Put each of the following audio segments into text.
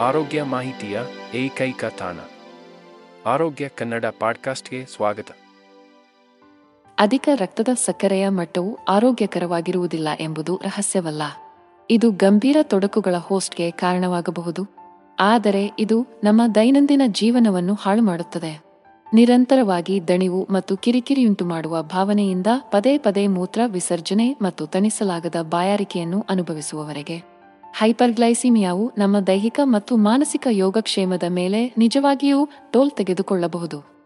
ಆರೋಗ್ಯ ಮಾಹಿತಿಯ ಏಕೈಕ ತಾಣ. ಆರೋಗ್ಯ ಕನ್ನಡ ಪಾಡ್ಕಾಸ್ಟ್ಗೆ ಸ್ವಾಗತ. ಅಧಿಕ ರಕ್ತದ ಸಕ್ಕರೆಯ ಮಟ್ಟವು ಆರೋಗ್ಯಕರವಾಗಿರುವುದಿಲ್ಲ ಎಂಬುದು ರಹಸ್ಯವಲ್ಲ. ಇದು ಗಂಭೀರ ತೊಡಕುಗಳ ಹೋಸ್ಟ್ಗೆ ಕಾರಣವಾಗಬಹುದು. ಆದರೆ ಇದು ನಮ್ಮ ದೈನಂದಿನ ಜೀವನವನ್ನು ಹಾಳು ಮಾಡುತ್ತದೆ. ನಿರಂತರವಾಗಿ ದಣಿವು ಮತ್ತು ಕಿರಿಕಿರಿಯುಂಟು ಮಾಡುವ ಭಾವನೆಯಿಂದ ಪದೇ ಪದೇ ಮೂತ್ರ ವಿಸರ್ಜನೆ ಮತ್ತು ತಣಿಸಲಾಗದ ಬಾಯಾರಿಕೆಯನ್ನು ಅನುಭವಿಸುವವರೆಗೆ. ಹೈಪರ್ಗ್ಲೈಸಿಮಿಯಾವು ನಮ್ಮ ದೈಹಿಕ ಮತ್ತು ಮಾನಸಿಕ ಯೋಗಕ್ಷೇಮದ ಮೇಲೆ ನಿಜವಾಗಿಯೂ ಟೋಲ್ ತೆಗೆದುಕೊಳ್ಳಬಹುದು.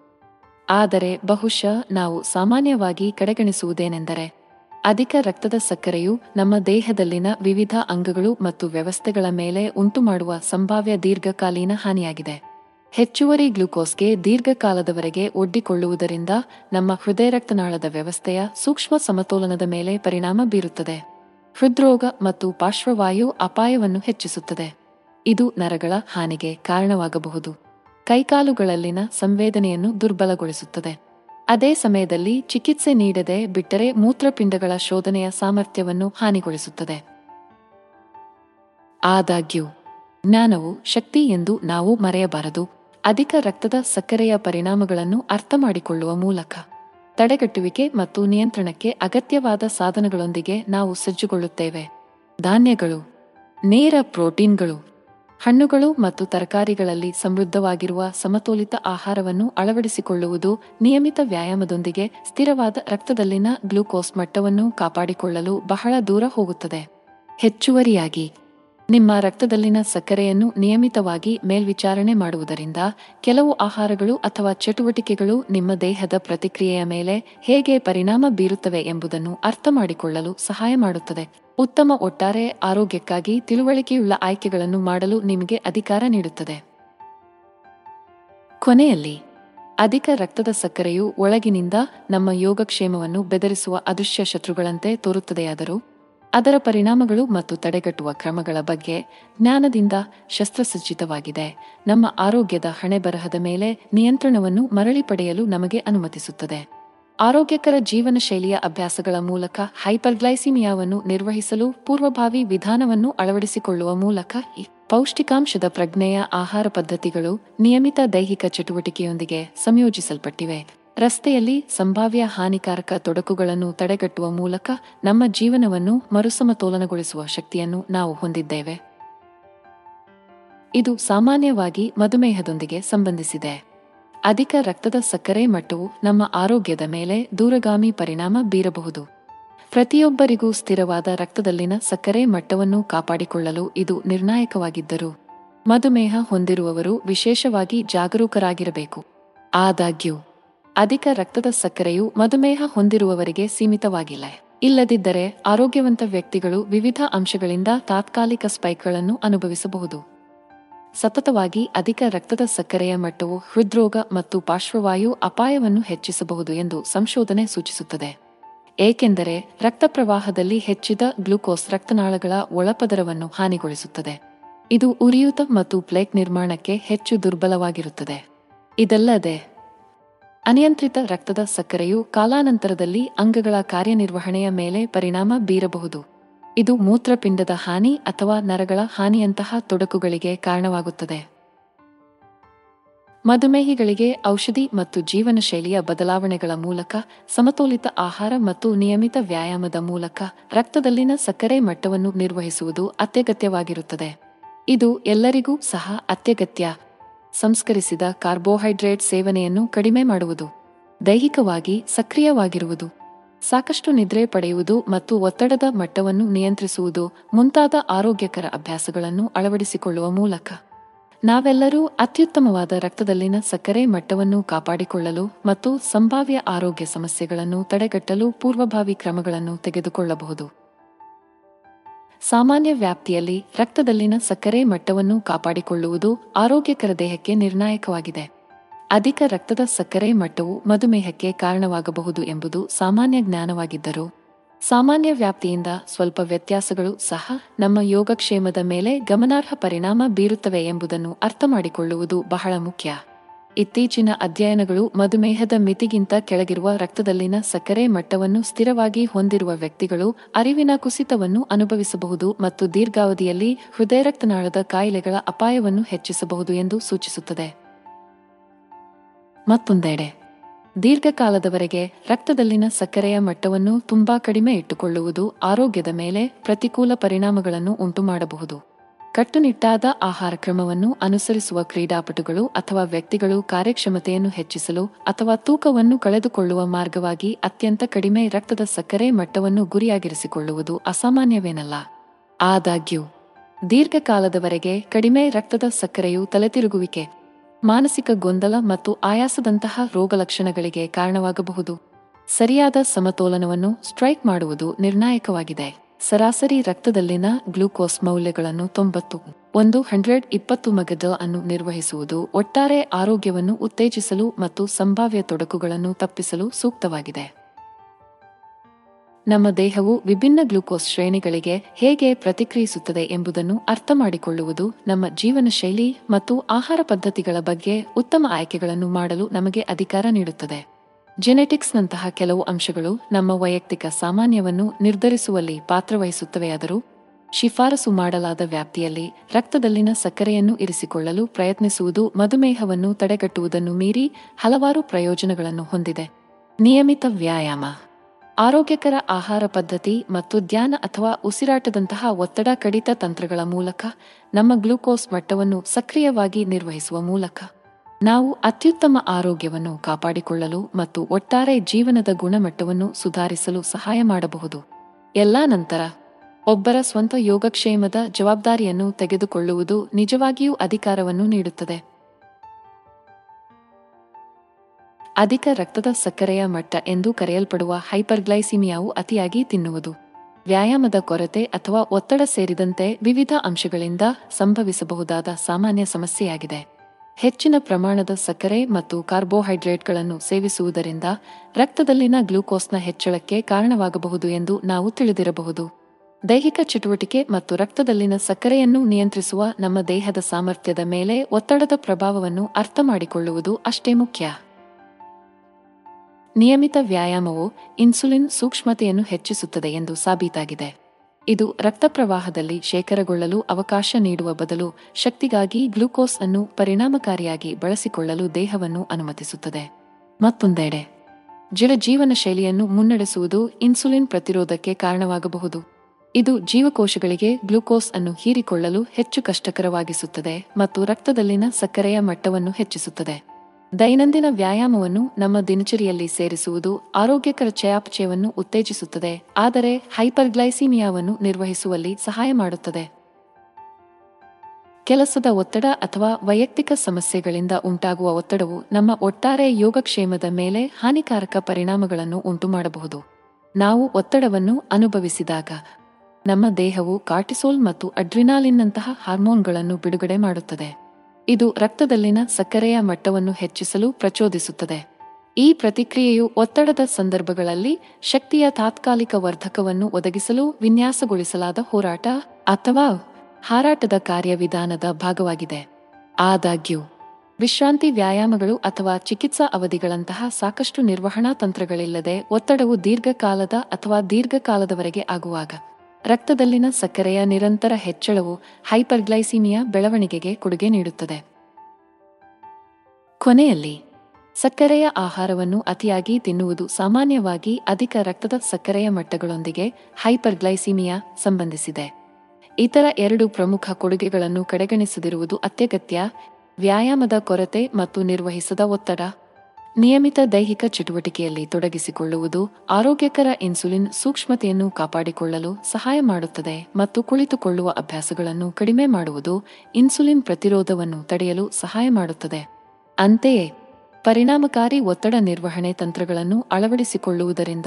ಆದರೆ ಬಹುಶಃ ನಾವು ಸಾಮಾನ್ಯವಾಗಿ ಕಡೆಗಣಿಸುವುದೇನೆಂದರೆ, ಅಧಿಕ ರಕ್ತದ ಸಕ್ಕರೆಯು ನಮ್ಮ ದೇಹದಲ್ಲಿನ ವಿವಿಧ ಅಂಗಗಳು ಮತ್ತು ವ್ಯವಸ್ಥೆಗಳ ಮೇಲೆ ಉಂಟುಮಾಡುವ ಸಂಭಾವ್ಯ ದೀರ್ಘಕಾಲೀನ ಹಾನಿಯಾಗಿದೆ. ಹೆಚ್ಚುವರಿ ಗ್ಲುಕೋಸ್ಗೆ ದೀರ್ಘಕಾಲದವರೆಗೆ ಒಡ್ಡಿಕೊಳ್ಳುವುದರಿಂದ ನಮ್ಮ ಹೃದಯ ರಕ್ತನಾಳದ ವ್ಯವಸ್ಥೆಯ ಸೂಕ್ಷ್ಮ ಸಮತೋಲನದ ಮೇಲೆ ಪರಿಣಾಮ ಬೀರುತ್ತದೆ. ಹೃದ್ರೋಗ ಮತ್ತು ಪಾರ್ಶ್ವವಾಯು ಅಪಾಯವನ್ನು ಹೆಚ್ಚಿಸುತ್ತದೆ. ಇದು ನರಗಳ ಹಾನಿಗೆ ಕಾರಣವಾಗಬಹುದು. ಕೈಕಾಲುಗಳಲ್ಲಿನ ಸಂವೇದನೆಯನ್ನು ದುರ್ಬಲಗೊಳಿಸುತ್ತದೆ. ಅದೇ ಸಮಯದಲ್ಲಿ ಚಿಕಿತ್ಸೆ ನೀಡದೆ ಬಿಟ್ಟರೆ ಮೂತ್ರಪಿಂಡಗಳ ಶೋಧನೆಯ ಸಾಮರ್ಥ್ಯವನ್ನು ಹಾನಿಗೊಳಿಸುತ್ತದೆ. ಆದಾಗ್ಯೂ, ಜ್ಞಾನವು ಶಕ್ತಿ ಎಂದು ನಾವು ಮರೆಯಬಾರದು. ಅಧಿಕ ರಕ್ತದ ಸಕ್ಕರೆಯ ಪರಿಣಾಮಗಳನ್ನು ಅರ್ಥಮಾಡಿಕೊಳ್ಳುವ ಮೂಲಕ. ತಡೆಗಟ್ಟುವಿಕೆ ಮತ್ತು ನಿಯಂತ್ರಣಕ್ಕೆ ಅಗತ್ಯವಾದ ಸಾಧನಗಳೊಂದಿಗೆ ನಾವು ಸಜ್ಜುಗೊಳ್ಳುತ್ತೇವೆ. ಧಾನ್ಯಗಳು, ನೇರ ಪ್ರೋಟೀನ್ಗಳು, ಹಣ್ಣುಗಳು ಮತ್ತು ತರಕಾರಿಗಳಲ್ಲಿ ಸಮೃದ್ಧವಾಗಿರುವ ಸಮತೋಲಿತ ಆಹಾರವನ್ನು ಅಳವಡಿಸಿಕೊಳ್ಳುವುದು ನಿಯಮಿತ ವ್ಯಾಯಾಮದೊಂದಿಗೆ ಸ್ಥಿರವಾದ ರಕ್ತದಲ್ಲಿನ ಗ್ಲೂಕೋಸ್ ಮಟ್ಟವನ್ನು ಕಾಪಾಡಿಕೊಳ್ಳಲು ಬಹಳ ದೂರ ಹೋಗುತ್ತದೆ. ಹೆಚ್ಚುವರಿಯಾಗಿ ನಿಮ್ಮ ರಕ್ತದಲ್ಲಿನ ಸಕ್ಕರೆಯನ್ನು ನಿಯಮಿತವಾಗಿ ಮೇಲ್ವಿಚಾರಣೆ ಮಾಡುವುದರಿಂದ ಕೆಲವು ಆಹಾರಗಳು ಅಥವಾ ಚಟುವಟಿಕೆಗಳು ನಿಮ್ಮ ದೇಹದ ಪ್ರತಿಕ್ರಿಯೆಯ ಮೇಲೆ ಹೇಗೆ ಪರಿಣಾಮ ಬೀರುತ್ತವೆ ಎಂಬುದನ್ನು ಅರ್ಥಮಾಡಿಕೊಳ್ಳಲು ಸಹಾಯ ಮಾಡುತ್ತದೆ. ಉತ್ತಮ ಒಟ್ಟಾರೆ ಆರೋಗ್ಯಕ್ಕಾಗಿ ತಿಳುವಳಿಕೆಯುಳ್ಳ ಆಯ್ಕೆಗಳನ್ನು ಮಾಡಲು ನಿಮಗೆ ಅಧಿಕಾರ ನೀಡುತ್ತದೆ. ಕೊನೆಯಲ್ಲಿ, ಅಧಿಕ ರಕ್ತದ ಸಕ್ಕರೆಯು ಒಳಗಿನಿಂದ ನಮ್ಮ ಯೋಗಕ್ಷೇಮವನ್ನು ಬೆದರಿಸುವ ಅದೃಶ್ಯ ಶತ್ರುಗಳಂತೆ ತೋರುತ್ತದೆಯಾದರೂ ಅದರ ಪರಿಣಾಮಗಳು ಮತ್ತು ತಡೆಗಟ್ಟುವ ಕ್ರಮಗಳ ಬಗ್ಗೆ ಜ್ಞಾನದಿಂದ ಶಸ್ತ್ರಸಜ್ಜಿತವಾಗಿದೆ. ನಮ್ಮ ಆರೋಗ್ಯದ ಹಣೆಬರಹದ ಮೇಲೆ ನಿಯಂತ್ರಣವನ್ನು ಮರಳಿ ಪಡೆಯಲು ನಮಗೆ ಅನುಮತಿಸುತ್ತದೆ. ಆರೋಗ್ಯಕರ ಜೀವನ ಶೈಲಿಯ ಅಭ್ಯಾಸಗಳ ಮೂಲಕ ಹೈಪರ್ಗ್ಲೈಸಿಮಿಯಾವನ್ನು ನಿರ್ವಹಿಸಲು ಪೂರ್ವಭಾವಿ ವಿಧಾನವನ್ನು ಅಳವಡಿಸಿಕೊಳ್ಳುವ ಮೂಲಕ ಪೌಷ್ಟಿಕಾಂಶದ ಪ್ರಜ್ಞೆಯ ಆಹಾರ ಪದ್ಧತಿಗಳು ನಿಯಮಿತ ದೈಹಿಕ ಚಟುವಟಿಕೆಯೊಂದಿಗೆ ಸಂಯೋಜಿಸಲ್ಪಟ್ಟಿವೆ. ರಸ್ತೆಯಲ್ಲಿ ಸಂಭಾವ್ಯ ಹಾನಿಕಾರಕ ತೊಡಕುಗಳನ್ನು ತಡೆಗಟ್ಟುವ ಮೂಲಕ ನಮ್ಮ ಜೀವನವನ್ನು ಮರುಸಮತೋಲನಗೊಳಿಸುವ ಶಕ್ತಿಯನ್ನು ನಾವು ಹೊಂದಿದ್ದೇವೆ. ಇದು ಸಾಮಾನ್ಯವಾಗಿ ಮಧುಮೇಹದೊಂದಿಗೆ ಸಂಬಂಧಿಸಿದೆ. ಅಧಿಕ ರಕ್ತದ ಸಕ್ಕರೆ ಮಟ್ಟವು ನಮ್ಮ ಆರೋಗ್ಯದ ಮೇಲೆ ದೂರಗಾಮಿ ಪರಿಣಾಮ ಬೀರಬಹುದು. ಪ್ರತಿಯೊಬ್ಬರಿಗೂ ಸ್ಥಿರವಾದ ರಕ್ತದಲ್ಲಿನ ಸಕ್ಕರೆ ಮಟ್ಟವನ್ನು ಕಾಪಾಡಿಕೊಳ್ಳಲು ಇದು ನಿರ್ಣಾಯಕವಾಗಿದ್ದರು, ಮಧುಮೇಹ ಹೊಂದಿರುವವರು ವಿಶೇಷವಾಗಿ ಜಾಗರೂಕರಾಗಿರಬೇಕು. ಆದಾಗ್ಯೂ ಅಧಿಕ ರಕ್ತದ ಸಕ್ಕರೆಯು ಮಧುಮೇಹ ಹೊಂದಿರುವವರಿಗೆ ಸೀಮಿತವಾಗಿಲ್ಲ. ಇಲ್ಲದಿದ್ದರೆ ಆರೋಗ್ಯವಂತ ವ್ಯಕ್ತಿಗಳು ವಿವಿಧ ಅಂಶಗಳಿಂದ ತಾತ್ಕಾಲಿಕ ಸ್ಪೈಕ್ಗಳನ್ನು ಅನುಭವಿಸಬಹುದು. ಸತತವಾಗಿ ಅಧಿಕ ರಕ್ತದ ಸಕ್ಕರೆಯ ಮಟ್ಟವು ಹೃದ್ರೋಗ ಮತ್ತು ಪಾರ್ಶ್ವವಾಯು ಅಪಾಯವನ್ನು ಹೆಚ್ಚಿಸಬಹುದು ಎಂದು ಸಂಶೋಧನೆ ಸೂಚಿಸುತ್ತದೆ. ಏಕೆಂದರೆ ರಕ್ತ ಪ್ರವಾಹದಲ್ಲಿ ಹೆಚ್ಚಿದ ಗ್ಲೂಕೋಸ್ ರಕ್ತನಾಳಗಳ ಒಳಪದರವನ್ನು ಹಾನಿಗೊಳಿಸುತ್ತದೆ. ಇದು ಉರಿಯೂತ ಮತ್ತು ಪ್ಲೇಕ್ ನಿರ್ಮಾಣಕ್ಕೆ ಹೆಚ್ಚು ದುರ್ಬಲವಾಗಿರುತ್ತದೆ. ಇದಲ್ಲದೆ ಅನಿಯಂತ್ರಿತ ರಕ್ತದ ಸಕ್ಕರೆಯು ಕಾಲಾನಂತರದಲ್ಲಿ ಅಂಗಗಳ ಕಾರ್ಯನಿರ್ವಹಣೆಯ ಮೇಲೆ ಪರಿಣಾಮ ಬೀರಬಹುದು. ಇದು ಮೂತ್ರಪಿಂಡದ ಹಾನಿ ಅಥವಾ ನರಗಳ ಹಾನಿಯಂತಹ ತೊಡಕುಗಳಿಗೆ ಕಾರಣವಾಗುತ್ತದೆ. ಮಧುಮೇಹಿಗಳಿಗೆ ಔಷಧಿ ಮತ್ತು ಜೀವನ ಶೈಲಿಯ ಬದಲಾವಣೆಗಳ ಮೂಲಕ ಸಮತೋಲಿತ ಆಹಾರ ಮತ್ತು ನಿಯಮಿತ ವ್ಯಾಯಾಮದ ಮೂಲಕ ರಕ್ತದಲ್ಲಿನ ಸಕ್ಕರೆ ಮಟ್ಟವನ್ನು ನಿರ್ವಹಿಸುವುದು ಅತ್ಯಗತ್ಯವಾಗಿರುತ್ತದೆ. ಇದು ಎಲ್ಲರಿಗೂ ಸಹ ಅತ್ಯಗತ್ಯ. ಸಂಸ್ಕರಿಸಿದ ಕಾರ್ಬೋಹೈಡ್ರೇಟ್ ಸೇವನೆಯನ್ನು ಕಡಿಮೆ ಮಾಡುವುದು, ದೈಹಿಕವಾಗಿ ಸಕ್ರಿಯವಾಗಿರುವುದು, ಸಾಕಷ್ಟು ನಿದ್ರೆ ಪಡೆಯುವುದು ಮತ್ತು ಒತ್ತಡದ ಮಟ್ಟವನ್ನು ನಿಯಂತ್ರಿಸುವುದು ಮುಂತಾದ ಆರೋಗ್ಯಕರ ಅಭ್ಯಾಸಗಳನ್ನು ಅಳವಡಿಸಿಕೊಳ್ಳುವ ಮೂಲಕ. ನಾವೆಲ್ಲರೂ ಅತ್ಯುತ್ತಮವಾದ ರಕ್ತದಲ್ಲಿನ ಸಕ್ಕರೆ ಮಟ್ಟವನ್ನು ಕಾಪಾಡಿಕೊಳ್ಳಲು ಮತ್ತು ಸಂಭಾವ್ಯ ಆರೋಗ್ಯ ಸಮಸ್ಯೆಗಳನ್ನು ತಡೆಗಟ್ಟಲು ಪೂರ್ವಭಾವಿ ಕ್ರಮಗಳನ್ನು ತೆಗೆದುಕೊಳ್ಳಬಹುದು. ಸಾಮಾನ್ಯ ವ್ಯಾಪ್ತಿಯಲ್ಲಿ ರಕ್ತದಲ್ಲಿನ ಸಕ್ಕರೆ ಮಟ್ಟವನ್ನು ಕಾಪಾಡಿಕೊಳ್ಳುವುದು ಆರೋಗ್ಯಕರ ದೇಹಕ್ಕೆ ನಿರ್ಣಾಯಕವಾಗಿದೆ. ಅಧಿಕ ರಕ್ತದ ಸಕ್ಕರೆ ಮಟ್ಟವು ಮಧುಮೇಹಕ್ಕೆ ಕಾರಣವಾಗಬಹುದು ಎಂಬುದು ಸಾಮಾನ್ಯ ಜ್ಞಾನವಾಗಿದ್ದರೂ, ಸಾಮಾನ್ಯ ವ್ಯಾಪ್ತಿಯಿಂದ ಸ್ವಲ್ಪ ವ್ಯತ್ಯಾಸಗಳು ಸಹ ನಮ್ಮ ಯೋಗಕ್ಷೇಮದ ಮೇಲೆ ಗಮನಾರ್ಹ ಪರಿಣಾಮ ಬೀರುತ್ತವೆ ಎಂಬುದನ್ನು ಅರ್ಥಮಾಡಿಕೊಳ್ಳುವುದು ಬಹಳ ಮುಖ್ಯ. ಇತ್ತೀಚಿನ ಅಧ್ಯಯನಗಳು ಮಧುಮೇಹದ ಮಿತಿಗಿಂತ ಕೆಳಗಿರುವ ರಕ್ತದಲ್ಲಿನ ಸಕ್ಕರೆ ಮಟ್ಟವನ್ನು ಸ್ಥಿರವಾಗಿ ಹೊಂದಿರುವ ವ್ಯಕ್ತಿಗಳು ಅರಿವಿನ ಕುಸಿತವನ್ನು ಅನುಭವಿಸಬಹುದು ಮತ್ತು ದೀರ್ಘಾವಧಿಯಲ್ಲಿ ಹೃದಯ ರಕ್ತನಾಳದ ಕಾಯಿಲೆಗಳ ಅಪಾಯವನ್ನು ಹೆಚ್ಚಿಸಬಹುದು ಎಂದು ಸೂಚಿಸುತ್ತದೆ. ಮತ್ತೊಂದೆಡೆ, ದೀರ್ಘಕಾಲದವರೆಗೆ ರಕ್ತದಲ್ಲಿನ ಸಕ್ಕರೆಯ ಮಟ್ಟವನ್ನು ತುಂಬಾ ಕಡಿಮೆ ಇಟ್ಟುಕೊಳ್ಳುವುದು ಆರೋಗ್ಯದ ಮೇಲೆ ಪ್ರತಿಕೂಲ ಪರಿಣಾಮಗಳನ್ನು ಉಂಟುಮಾಡಬಹುದು. ಕಟ್ಟುನಿಟ್ಟಾದ ಆಹಾರ ಕ್ರಮವನ್ನು ಅನುಸರಿಸುವ ಕ್ರೀಡಾಪಟುಗಳು ಅಥವಾ ವ್ಯಕ್ತಿಗಳು ಕಾರ್ಯಕ್ಷಮತೆಯನ್ನು ಹೆಚ್ಚಿಸಲು ಅಥವಾ ತೂಕವನ್ನು ಕಳೆದುಕೊಳ್ಳುವ ಮಾರ್ಗವಾಗಿ ಅತ್ಯಂತ ಕಡಿಮೆ ರಕ್ತದ ಸಕ್ಕರೆ ಮಟ್ಟವನ್ನು ಗುರಿಯಾಗಿರಿಸಿಕೊಳ್ಳುವುದು ಅಸಾಮಾನ್ಯವೇನಲ್ಲ. ಆದಾಗ್ಯೂ, ದೀರ್ಘಕಾಲದವರೆಗೆ ಕಡಿಮೆ ರಕ್ತದ ಸಕ್ಕರೆಯು ತಲೆತಿರುಗುವಿಕೆ, ಮಾನಸಿಕ ಗೊಂದಲ ಮತ್ತು ಆಯಾಸದಂತಹ ರೋಗಲಕ್ಷಣಗಳಿಗೆ ಕಾರಣವಾಗಬಹುದು. ಸರಿಯಾದ ಸಮತೋಲನವನ್ನು ಸ್ಟ್ರೈಕ್ ಮಾಡುವುದು ನಿರ್ಣಾಯಕವಾಗಿದೆ. ಸರಾಸರಿ ರಕ್ತದಲ್ಲಿನ ಗ್ಲೂಕೋಸ್ ಮೌಲ್ಯಗಳನ್ನು ತೊಂಬತ್ತು. ಒಂದು ಹಂಡ್ರೆಡ್ ಇಪ್ಪತ್ತು ಮಗದ ಅನ್ನು ನಿರ್ವಹಿಸುವುದು ಒಟ್ಟಾರೆ ಆರೋಗ್ಯವನ್ನು ಉತ್ತೇಜಿಸಲು ಮತ್ತು ಸಂಭಾವ್ಯ ತೊಡಕುಗಳನ್ನು ತಪ್ಪಿಸಲು ಸೂಕ್ತವಾಗಿದೆ. ನಮ್ಮ ದೇಹವು ವಿಭಿನ್ನ ಗ್ಲೂಕೋಸ್ ಶ್ರೇಣಿಗಳಿಗೆ ಹೇಗೆ ಪ್ರತಿಕ್ರಿಯಿಸುತ್ತದೆ ಎಂಬುದನ್ನು ಅರ್ಥಮಾಡಿಕೊಳ್ಳುವುದು ನಮ್ಮ ಜೀವನ ಶೈಲಿ ಮತ್ತು ಆಹಾರ ಪದ್ಧತಿಗಳ ಬಗ್ಗೆ ಉತ್ತಮ ಆಯ್ಕೆಗಳನ್ನು ಮಾಡಲು ನಮಗೆ ಅಧಿಕಾರ ನೀಡುತ್ತದೆ. ಜೆನೆಟಿಕ್ಸ್ನಂತಹ ಕೆಲವು ಅಂಶಗಳು ನಮ್ಮ ವೈಯಕ್ತಿಕ ಸಾಮಾನ್ಯವನ್ನು ನಿರ್ಧರಿಸುವಲ್ಲಿ ಪಾತ್ರವಹಿಸುತ್ತವೆಯಾದರೂ, ಶಿಫಾರಸು ಮಾಡಲಾದ ವ್ಯಾಪ್ತಿಯಲ್ಲಿ ರಕ್ತದಲ್ಲಿನ ಸಕ್ಕರೆಯನ್ನು ಇರಿಸಿಕೊಳ್ಳಲು ಪ್ರಯತ್ನಿಸುವುದು ಮಧುಮೇಹವನ್ನು ತಡೆಗಟ್ಟುವುದನ್ನು ಮೀರಿ ಹಲವಾರು ಪ್ರಯೋಜನಗಳನ್ನು ಹೊಂದಿದೆ. ನಿಯಮಿತ ವ್ಯಾಯಾಮ. ಆರೋಗ್ಯಕರ ಆಹಾರ ಪದ್ಧತಿ ಮತ್ತು ಧ್ಯಾನ ಅಥವಾ ಉಸಿರಾಟದಂತಹ ಒತ್ತಡ ಕಡಿತ ತಂತ್ರಗಳ ಮೂಲಕ ನಮ್ಮ ಗ್ಲೂಕೋಸ್ ಮಟ್ಟವನ್ನು ಸಕ್ರಿಯವಾಗಿ ನಿರ್ವಹಿಸುವ ಮೂಲಕ ನಾವು ಅತ್ಯುತ್ತಮ ಆರೋಗ್ಯವನ್ನು ಕಾಪಾಡಿಕೊಳ್ಳಲು ಮತ್ತು ಒಟ್ಟಾರೆ ಜೀವನದ ಗುಣಮಟ್ಟವನ್ನು ಸುಧಾರಿಸಲು ಸಹಾಯ ಮಾಡಬಹುದು. ಎಲ್ಲಾ ನಂತರ, ಒಬ್ಬರ ಸ್ವಂತ ಯೋಗಕ್ಷೇಮದ ಜವಾಬ್ದಾರಿಯನ್ನು ತೆಗೆದುಕೊಳ್ಳುವುದು ನಿಜವಾಗಿಯೂ ಅಧಿಕಾರವನ್ನು ನೀಡುತ್ತದೆ. ಅಧಿಕ ರಕ್ತದ ಸಕ್ಕರೆಯ ಮಟ್ಟ ಎಂದು ಕರೆಯಲ್ಪಡುವ ಹೈಪರ್ಗ್ಲೈಸಿಮಿಯಾವು ಅತಿಯಾಗಿ ತಿನ್ನುವುದು. ವ್ಯಾಯಾಮದ ಕೊರತೆ ಅಥವಾ ಒತ್ತಡ ಸೇರಿದಂತೆ ವಿವಿಧ ಅಂಶಗಳಿಂದ ಸಂಭವಿಸಬಹುದಾದ ಸಾಮಾನ್ಯ ಸಮಸ್ಯೆಯಾಗಿದೆ. ಹೆಚ್ಚಿನ ಪ್ರಮಾಣದ ಸಕ್ಕರೆ ಮತ್ತು ಕಾರ್ಬೋಹೈಡ್ರೇಟ್ಗಳನ್ನು ಸೇವಿಸುವುದರಿಂದ ರಕ್ತದಲ್ಲಿನ ಗ್ಲೂಕೋಸ್ನ ಹೆಚ್ಚಳಕ್ಕೆ ಕಾರಣವಾಗಬಹುದು ಎಂದು ನಾವು ತಿಳಿದಿರಬಹುದು. ದೈಹಿಕ ಚಟುವಟಿಕೆ ಮತ್ತು ರಕ್ತದಲ್ಲಿನ ಸಕ್ಕರೆಯನ್ನು ನಿಯಂತ್ರಿಸುವ ನಮ್ಮ ದೇಹದ ಸಾಮರ್ಥ್ಯದ ಮೇಲೆ ಒತ್ತಡದ ಪ್ರಭಾವವನ್ನು ಅರ್ಥಮಾಡಿಕೊಳ್ಳುವುದು ಅಷ್ಟೇ ಮುಖ್ಯ. ನಿಯಮಿತ ವ್ಯಾಯಾಮವು ಇನ್ಸುಲಿನ್ ಸೂಕ್ಷ್ಮತೆಯನ್ನು ಹೆಚ್ಚಿಸುತ್ತದೆ ಎಂದು ಸಾಬೀತಾಗಿದೆ. ಇದು ರಕ್ತ ಪ್ರವಾಹದಲ್ಲಿ ಶೇಖರಗೊಳ್ಳಲು ಅವಕಾಶ ನೀಡುವ ಬದಲು ಶಕ್ತಿಗಾಗಿ ಗ್ಲೂಕೋಸ್ ಅನ್ನು ಪರಿಣಾಮಕಾರಿಯಾಗಿ ಬಳಸಿಕೊಳ್ಳಲು ದೇಹವನ್ನು ಅನುಮತಿಸುತ್ತದೆ. ಮತ್ತೊಂದೆಡೆ ಜಲ ಜೀವನ ಶೈಲಿಯನ್ನು ಮುನ್ನಡೆಸುವುದು ಇನ್ಸುಲಿನ್ ಪ್ರತಿರೋಧಕ್ಕೆ ಕಾರಣವಾಗಬಹುದು. ಇದು ಜೀವಕೋಶಗಳಿಗೆ ಗ್ಲೂಕೋಸ್ ಅನ್ನು ಹೀರಿಕೊಳ್ಳಲು ಹೆಚ್ಚು ಕಷ್ಟಕರವಾಗಿಸುತ್ತದೆ ಮತ್ತು ರಕ್ತದಲ್ಲಿನ ಸಕ್ಕರೆಯ ಮಟ್ಟವನ್ನು ಹೆಚ್ಚಿಸುತ್ತದೆ. ದೈನಂದಿನ ವ್ಯಾಯಾಮವನ್ನು ನಮ್ಮ ದಿನಚರಿಯಲ್ಲಿ ಸೇರಿಸುವುದು ಆರೋಗ್ಯಕರ ಚಯಾಪಚಯವನ್ನು ಉತ್ತೇಜಿಸುತ್ತದೆ, ಆದರೆ ಹೈಪರ್ಗ್ಲೈಸಿಮಿಯಾವನ್ನು ನಿರ್ವಹಿಸುವಲ್ಲಿ ಸಹಾಯ ಮಾಡುತ್ತದೆ. ಕೆಲಸದ ಒತ್ತಡ ಅಥವಾ ವೈಯಕ್ತಿಕ ಸಮಸ್ಯೆಗಳಿಂದ ಉಂಟಾಗುವ ಒತ್ತಡವು ನಮ್ಮ ಒಟ್ಟಾರೆ ಯೋಗಕ್ಷೇಮದ ಮೇಲೆ ಹಾನಿಕಾರಕ ಪರಿಣಾಮಗಳನ್ನು ಉಂಟುಮಾಡಬಹುದು. ನಾವು ಒತ್ತಡವನ್ನು ಅನುಭವಿಸಿದಾಗ ನಮ್ಮ ದೇಹವು ಕಾರ್ಟಿಸೋಲ್ ಮತ್ತು ಅಡ್ರಿನಾಲಿನ್ನಂತಹ ಹಾರ್ಮೋನ್ಗಳನ್ನು ಬಿಡುಗಡೆ ಮಾಡುತ್ತದೆ. ಇದು ರಕ್ತದಲ್ಲಿನ ಸಕ್ಕರೆಯ ಮಟ್ಟವನ್ನು ಹೆಚ್ಚಿಸಲು ಪ್ರಚೋದಿಸುತ್ತದೆ. ಈ ಪ್ರತಿಕ್ರಿಯೆಯು ಒತ್ತಡದ ಸಂದರ್ಭಗಳಲ್ಲಿ ಶಕ್ತಿಯ ತಾತ್ಕಾಲಿಕ ವರ್ಧಕವನ್ನು ಒದಗಿಸಲು ವಿನ್ಯಾಸಗೊಳಿಸಲಾದ ಹೋರಾಟ ಅಥವಾ ಹಾರಾಟದ ಕಾರ್ಯವಿಧಾನದ ಭಾಗವಾಗಿದೆ. ಆದಾಗ್ಯೂ, ವಿಶ್ರಾಂತಿ ವ್ಯಾಯಾಮಗಳು ಅಥವಾ ಚಿಕಿತ್ಸಾ ಅವಧಿಗಳಂತಹ ಸಾಕಷ್ಟು ನಿರ್ವಹಣಾ ತಂತ್ರಗಳಿಲ್ಲದೆ ಒತ್ತಡವು ದೀರ್ಘಕಾಲದ ಅಥವಾ ದೀರ್ಘಕಾಲದವರೆಗೆ ಆಗುವಾಗ ರಕ್ತದಲ್ಲಿನ ಸಕ್ಕರೆಯ ನಿರಂತರ ಹೆಚ್ಚಳವು ಹೈಪರ್ಗ್ಲೈಸಿಮಿಯಾ ಬೆಳವಣಿಗೆಗೆ ಕೊಡುಗೆ ನೀಡುತ್ತದೆ. ಕೊನೆಯಲ್ಲಿ, ಸಕ್ಕರೆಯ ಆಹಾರವನ್ನು ಅತಿಯಾಗಿ ತಿನ್ನುವುದು ಸಾಮಾನ್ಯವಾಗಿ ಅಧಿಕ ರಕ್ತದ ಸಕ್ಕರೆಯ ಮಟ್ಟಗಳೊಂದಿಗೆ ಹೈಪರ್ಗ್ಲೈಸಿಮಿಯಾ ಸಂಬಂಧಿಸಿದೆ. ಇತರ ಎರಡು ಪ್ರಮುಖ ಕೊಡುಗೆಗಳನ್ನು ಕಡೆಗಣಿಸದಿರುವುದು ಅತ್ಯಗತ್ಯ. ವ್ಯಾಯಾಮದ ಕೊರತೆ ಮತ್ತು ನಿರ್ವಹಿಸದ ಒತ್ತಡ. ನಿಯಮಿತ ದೈಹಿಕ ಚಟುವಟಿಕೆಯಲ್ಲಿ ತೊಡಗಿಸಿಕೊಳ್ಳುವುದು ಆರೋಗ್ಯಕರ ಇನ್ಸುಲಿನ್ ಸೂಕ್ಷ್ಮತೆಯನ್ನು ಕಾಪಾಡಿಕೊಳ್ಳಲು ಸಹಾಯ ಮಾಡುತ್ತದೆ ಮತ್ತು ಕುಳಿತುಕೊಳ್ಳುವ ಅಭ್ಯಾಸಗಳನ್ನು ಕಡಿಮೆ ಮಾಡುವುದು ಇನ್ಸುಲಿನ್ ಪ್ರತಿರೋಧವನ್ನು ತಡೆಯಲು ಸಹಾಯ ಮಾಡುತ್ತದೆ. ಅಂತೆಯೇ, ಪರಿಣಾಮಕಾರಿ ಒತ್ತಡ ನಿರ್ವಹಣೆ ತಂತ್ರಗಳನ್ನು ಅಳವಡಿಸಿಕೊಳ್ಳುವುದರಿಂದ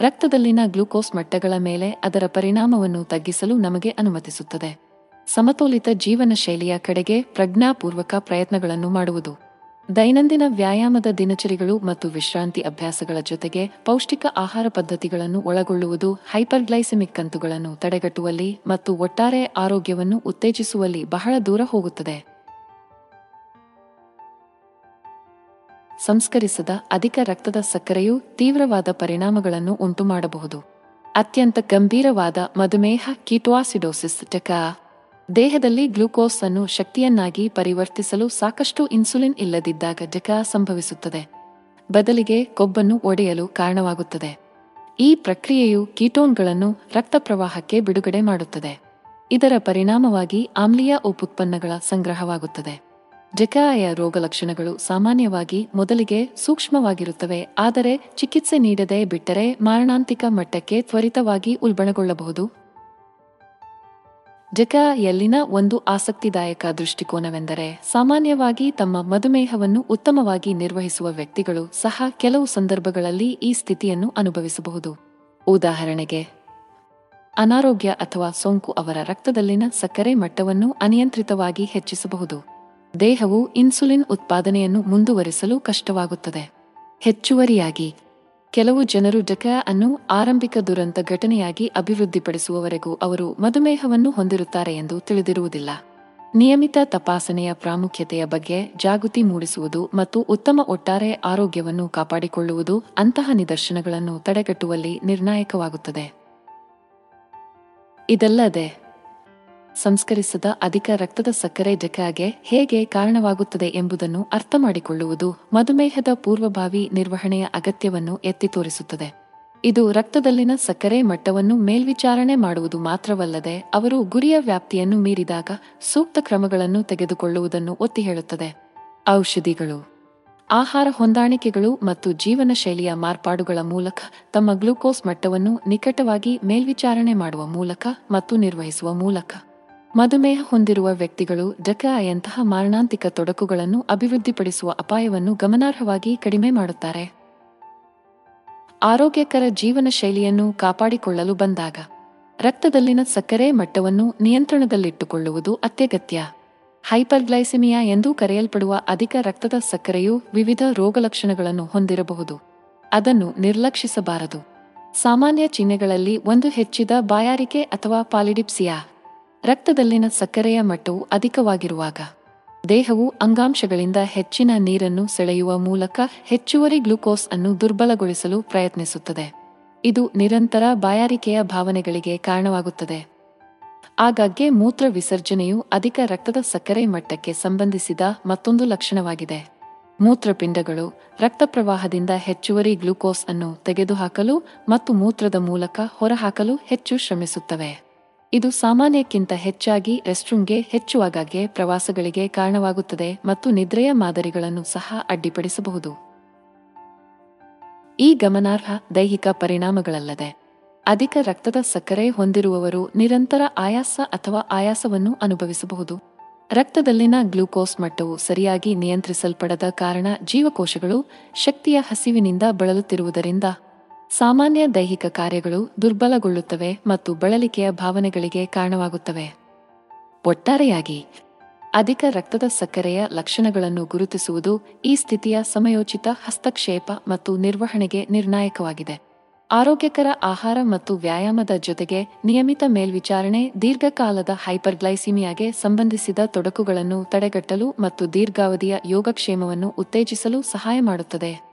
ರಕ್ತದಲ್ಲಿನ ಗ್ಲೂಕೋಸ್ ಮಟ್ಟಗಳ ಮೇಲೆ ಅದರ ಪರಿಣಾಮವನ್ನು ತಗ್ಗಿಸಲು ನಮಗೆ ಅನುಮತಿಸುತ್ತದೆ. ಸಮತೋಲಿತ ಜೀವನ ಶೈಲಿಯ ಕಡೆಗೆ ಪ್ರಜ್ಞಾಪೂರ್ವಕ ಪ್ರಯತ್ನಗಳನ್ನು ಮಾಡುವುದು. ದೈನಂದಿನ ವ್ಯಾಯಾಮದ ದಿನಚರಿಗಳು ಮತ್ತು ವಿಶ್ರಾಂತಿ ಅಭ್ಯಾಸಗಳ ಜೊತೆಗೆ ಪೌಷ್ಟಿಕ ಆಹಾರ ಪದ್ಧತಿಗಳನ್ನು ಒಳಗೊಳ್ಳುವುದು ಹೈಪರ್ಗ್ಲೈಸೆಮಿಕ್ ಕಂತುಗಳನ್ನು ತಡೆಗಟ್ಟುವಲ್ಲಿ ಮತ್ತು ಒಟ್ಟಾರೆ ಆರೋಗ್ಯವನ್ನು ಉತ್ತೇಜಿಸುವಲ್ಲಿ ಬಹಳ ದೂರ ಹೋಗುತ್ತದೆ. ಸಂಸ್ಕರಿಸದ ಅಧಿಕ ರಕ್ತದ ಸಕ್ಕರೆಯು ತೀವ್ರವಾದ ಪರಿಣಾಮಗಳನ್ನು ಉಂಟುಮಾಡಬಹುದು. ಅತ್ಯಂತ ಗಂಭೀರವಾದ ಮಧುಮೇಹ ಕೀಟೋಸಿಡೋಸಿಸ್ ಟೆಕಾ ದೇಹದಲ್ಲಿ ಗ್ಲೂಕೋಸ್ ಅನ್ನು ಶಕ್ತಿಯನ್ನಾಗಿ ಪರಿವರ್ತಿಸಲು ಸಾಕಷ್ಟು ಇನ್ಸುಲಿನ್ ಇಲ್ಲದಿದ್ದಾಗ ಜಕ ಸಂಭವಿಸುತ್ತದೆ. ಬದಲಿಗೆ ಕೊಬ್ಬನ್ನು ಒಡೆಯಲು ಕಾರಣವಾಗುತ್ತದೆ. ಈ ಪ್ರಕ್ರಿಯೆಯು ಕೀಟೋನ್ಗಳನ್ನು ರಕ್ತ ಪ್ರವಾಹಕ್ಕೆ ಬಿಡುಗಡೆ ಮಾಡುತ್ತದೆ. ಇದರ ಪರಿಣಾಮವಾಗಿ ಆಮ್ಲೀಯ ಉಪುತ್ಪನ್ನಗಳ ಸಂಗ್ರಹವಾಗುತ್ತದೆ. ಡೆಕಾಯ ರೋಗಲಕ್ಷಣಗಳು ಸಾಮಾನ್ಯವಾಗಿ ಮೊದಲಿಗೆ ಸೂಕ್ಷ್ಮವಾಗಿರುತ್ತವೆ, ಆದರೆ ಚಿಕಿತ್ಸೆ ನೀಡದೆ ಬಿಟ್ಟರೆ ಮಾರಣಾಂತಿಕ ಮಟ್ಟಕ್ಕೆ ತ್ವರಿತವಾಗಿ ಉಲ್ಬಣಗೊಳ್ಳಬಹುದು. ಡೆಕಾಯಲ್ಲಿನ ಒಂದು ಆಸಕ್ತಿದಾಯಕ ದೃಷ್ಟಿಕೋನವೆಂದರೆ ಸಾಮಾನ್ಯವಾಗಿ ತಮ್ಮ ಮಧುಮೇಹವನ್ನು ಉತ್ತಮವಾಗಿ ನಿರ್ವಹಿಸುವ ವ್ಯಕ್ತಿಗಳು ಸಹ ಕೆಲವು ಸಂದರ್ಭಗಳಲ್ಲಿ ಈ ಸ್ಥಿತಿಯನ್ನು ಅನುಭವಿಸಬಹುದು. ಉದಾಹರಣೆಗೆ, ಅನಾರೋಗ್ಯ ಅಥವಾ ಸೋಂಕು ಅವರ ರಕ್ತದಲ್ಲಿನ ಸಕ್ಕರೆ ಮಟ್ಟವನ್ನು ಅನಿಯಂತ್ರಿತವಾಗಿ ಹೆಚ್ಚಿಸಬಹುದು. ದೇಹವು ಇನ್ಸುಲಿನ್ ಉತ್ಪಾದನೆಯನ್ನು ಮುಂದುವರಿಸಲು ಕಷ್ಟವಾಗುತ್ತದೆ. ಹೆಚ್ಚುವರಿಯಾಗಿ ಕೆಲವು ಜನರು ಡಕಾ ಅನ್ನು ಆರಂಭಿಕ ದುರಂತ ಘಟನೆಯಾಗಿ ಅಭಿವೃದ್ಧಿಪಡಿಸುವವರೆಗೂ ಅವರು ಮಧುಮೇಹವನ್ನು ಹೊಂದಿರುತ್ತಾರೆ ಎಂದು ತಿಳಿದಿರುವುದಿಲ್ಲ. ನಿಯಮಿತ ತಪಾಸಣೆಯ ಪ್ರಾಮುಖ್ಯತೆಯ ಬಗ್ಗೆ ಜಾಗೃತಿ ಮೂಡಿಸುವುದು ಮತ್ತು ಉತ್ತಮ ಒಟ್ಟಾರೆ ಆರೋಗ್ಯವನ್ನು ಕಾಪಾಡಿಕೊಳ್ಳುವುದು ಅಂತಹ ನಿದರ್ಶನಗಳನ್ನು ತಡೆಗಟ್ಟುವಲ್ಲಿ ನಿರ್ಣಾಯಕವಾಗುತ್ತದೆ. ಇದಲ್ಲದೆ ಸಂಸ್ಕರಿಸದ ಅಧಿಕ ರಕ್ತದ ಸಕ್ಕರೆ ಜಕಾಗೆ ಹೇಗೆ ಕಾರಣವಾಗುತ್ತದೆ ಎಂಬುದನ್ನು ಅರ್ಥಮಾಡಿಕೊಳ್ಳುವುದು ಮಧುಮೇಹದ ಪೂರ್ವಭಾವಿ ನಿರ್ವಹಣೆಯ ಅಗತ್ಯವನ್ನು ಎತ್ತಿ ತೋರಿಸುತ್ತದೆ. ಇದು ರಕ್ತದಲ್ಲಿನ ಸಕ್ಕರೆ ಮಟ್ಟವನ್ನು ಮೇಲ್ವಿಚಾರಣೆ ಮಾಡುವುದು ಮಾತ್ರವಲ್ಲದೆ ಅವರು ಗುರಿಯ ವ್ಯಾಪ್ತಿಯನ್ನು ಮೀರಿದಾಗ ಸೂಕ್ತ ಕ್ರಮಗಳನ್ನು ತೆಗೆದುಕೊಳ್ಳುವುದನ್ನು ಒತ್ತಿ ಹೇಳುತ್ತದೆ ಔಷಧಿಗಳು. ಆಹಾರ ಹೊಂದಾಣಿಕೆಗಳು ಮತ್ತು ಜೀವನ ಶೈಲಿಯ ಮಾರ್ಪಾಡುಗಳ ಮೂಲಕ ತಮ್ಮ ಗ್ಲೂಕೋಸ್ ಮಟ್ಟವನ್ನು ನಿಕಟವಾಗಿ ಮೇಲ್ವಿಚಾರಣೆ ಮಾಡುವ ಮೂಲಕ ಮತ್ತು ನಿರ್ವಹಿಸುವ ಮೂಲಕ. ಮಧುಮೇಹ ಹೊಂದಿರುವ ವ್ಯಕ್ತಿಗಳು ಡಕಾಯಂತಹ ಮಾರಣಾಂತಿಕ ತೊಡಕುಗಳನ್ನು ಅಭಿವೃದ್ಧಿಪಡಿಸುವ ಅಪಾಯವನ್ನು ಗಮನಾರ್ಹವಾಗಿ ಕಡಿಮೆ ಮಾಡುತ್ತಾರೆ. ಆರೋಗ್ಯಕರ ಜೀವನ ಶೈಲಿಯನ್ನು ಕಾಪಾಡಿಕೊಳ್ಳಲು ಬಂದಾಗ, ರಕ್ತದಲ್ಲಿನ ಸಕ್ಕರೆ ಮಟ್ಟವನ್ನು ನಿಯಂತ್ರಣದಲ್ಲಿಟ್ಟುಕೊಳ್ಳುವುದು ಅತ್ಯಗತ್ಯ. ಹೈಪರ್ಗ್ಲೈಸೆಮಿಯಾ ಎಂದು ಕರೆಯಲ್ಪಡುವ ಅಧಿಕ ರಕ್ತದ ಸಕ್ಕರೆಯು ವಿವಿಧ ರೋಗಲಕ್ಷಣಗಳನ್ನು ಹೊಂದಿರಬಹುದು. ಅದನ್ನು ನಿರ್ಲಕ್ಷಿಸಬಾರದು. ಸಾಮಾನ್ಯ ಚಿಹ್ನೆಗಳಲ್ಲಿ ಒಂದು ಹೆಚ್ಚಿದ ಬಾಯಾರಿಕೆ ಅಥವಾ ಪಾಲಿಡಿಪ್ಸಿಯಾ. ರಕ್ತದಲ್ಲಿನ ಸಕ್ಕರೆಯ ಮಟ್ಟವು ಅಧಿಕವಾಗಿರುವಾಗ ದೇಹವು ಅಂಗಾಂಶಗಳಿಂದ ಹೆಚ್ಚಿನ ನೀರನ್ನು ಸೆಳೆಯುವ ಮೂಲಕ ಹೆಚ್ಚುವರಿ ಗ್ಲುಕೋಸ್ ಅನ್ನು ದುರ್ಬಲಗೊಳಿಸಲು ಪ್ರಯತ್ನಿಸುತ್ತದೆ. ಇದು ನಿರಂತರ ಬಾಯಾರಿಕೆಯ ಭಾವನೆಗಳಿಗೆ ಕಾರಣವಾಗುತ್ತದೆ. ಆಗಾಗ್ಗೆ ಮೂತ್ರ ವಿಸರ್ಜನೆಯು ಅಧಿಕ ರಕ್ತದ ಸಕ್ಕರೆ ಮಟ್ಟಕ್ಕೆ ಸಂಬಂಧಿಸಿದ ಮತ್ತೊಂದು ಲಕ್ಷಣವಾಗಿದೆ. ಮೂತ್ರಪಿಂಡಗಳು ರಕ್ತ ಪ್ರವಾಹದಿಂದ ಹೆಚ್ಚುವರಿ ಗ್ಲುಕೋಸ್ ಅನ್ನು ತೆಗೆದುಹಾಕಲು ಮತ್ತು ಮೂತ್ರದ ಮೂಲಕ ಹೊರಹಾಕಲು ಹೆಚ್ಚು ಶ್ರಮಿಸುತ್ತವೆ. ಇದು ಸಾಮಾನ್ಯಕ್ಕಿಂತ ಹೆಚ್ಚಾಗಿ ರೆಸ್ಟ್ರೂಮ್ಗೆ ಹೆಚ್ಚು ಆಗಾಗ್ಗೆ ಪ್ರವಾಸಗಳಿಗೆ ಕಾರಣವಾಗುತ್ತದೆ ಮತ್ತು ನಿದ್ರೆಯ ಮಾದರಿಗಳನ್ನು ಸಹ ಅಡ್ಡಿಪಡಿಸಬಹುದು. ಈ ಗಮನಾರ್ಹ ದೈಹಿಕ ಪರಿಣಾಮಗಳಲ್ಲದೆ ಅಧಿಕ ರಕ್ತದ ಸಕ್ಕರೆ ಹೊಂದಿರುವವರು ನಿರಂತರ ಆಯಾಸ ಅಥವಾ ಆಯಾಸವನ್ನು ಅನುಭವಿಸಬಹುದು. ರಕ್ತದಲ್ಲಿನ ಗ್ಲೂಕೋಸ್ ಮಟ್ಟವು ಸರಿಯಾಗಿ ನಿಯಂತ್ರಿಸಲ್ಪಡದ ಕಾರಣ ಜೀವಕೋಶಗಳು ಶಕ್ತಿಯ ಹಸಿವಿನಿಂದ ಬಳಲುತ್ತಿರುವುದರಿಂದ ಸಾಮಾನ್ಯ ದೈಹಿಕ ಕಾರ್ಯಗಳು ದುರ್ಬಲಗೊಳ್ಳುತ್ತವೆ ಮತ್ತು ಬಳಲಿಕೆಯ ಭಾವನೆಗಳಿಗೆ ಕಾರಣವಾಗುತ್ತವೆ. ಒಟ್ಟಾರೆಯಾಗಿ, ಅಧಿಕ ರಕ್ತದ ಸಕ್ಕರೆಯ ಲಕ್ಷಣಗಳನ್ನು ಗುರುತಿಸುವುದು ಈ ಸ್ಥಿತಿಯ ಸಮಯೋಚಿತ ಹಸ್ತಕ್ಷೇಪ ಮತ್ತು ನಿರ್ವಹಣೆಗೆ ನಿರ್ಣಾಯಕವಾಗಿದೆ. ಆರೋಗ್ಯಕರ ಆಹಾರ ಮತ್ತು ವ್ಯಾಯಾಮದ ಜೊತೆಗೆ ನಿಯಮಿತ ಮೇಲ್ವಿಚಾರಣೆ ದೀರ್ಘಕಾಲದ ಹೈಪರ್ಗ್ಲೈಸಿಮಿಯಾಗೆ ಸಂಬಂಧಿಸಿದ ತೊಡಕುಗಳನ್ನು ತಡೆಗಟ್ಟಲು ಮತ್ತು ದೀರ್ಘಾವಧಿಯ ಯೋಗಕ್ಷೇಮವನ್ನು ಉತ್ತೇಜಿಸಲು ಸಹಾಯ ಮಾಡುತ್ತದೆ.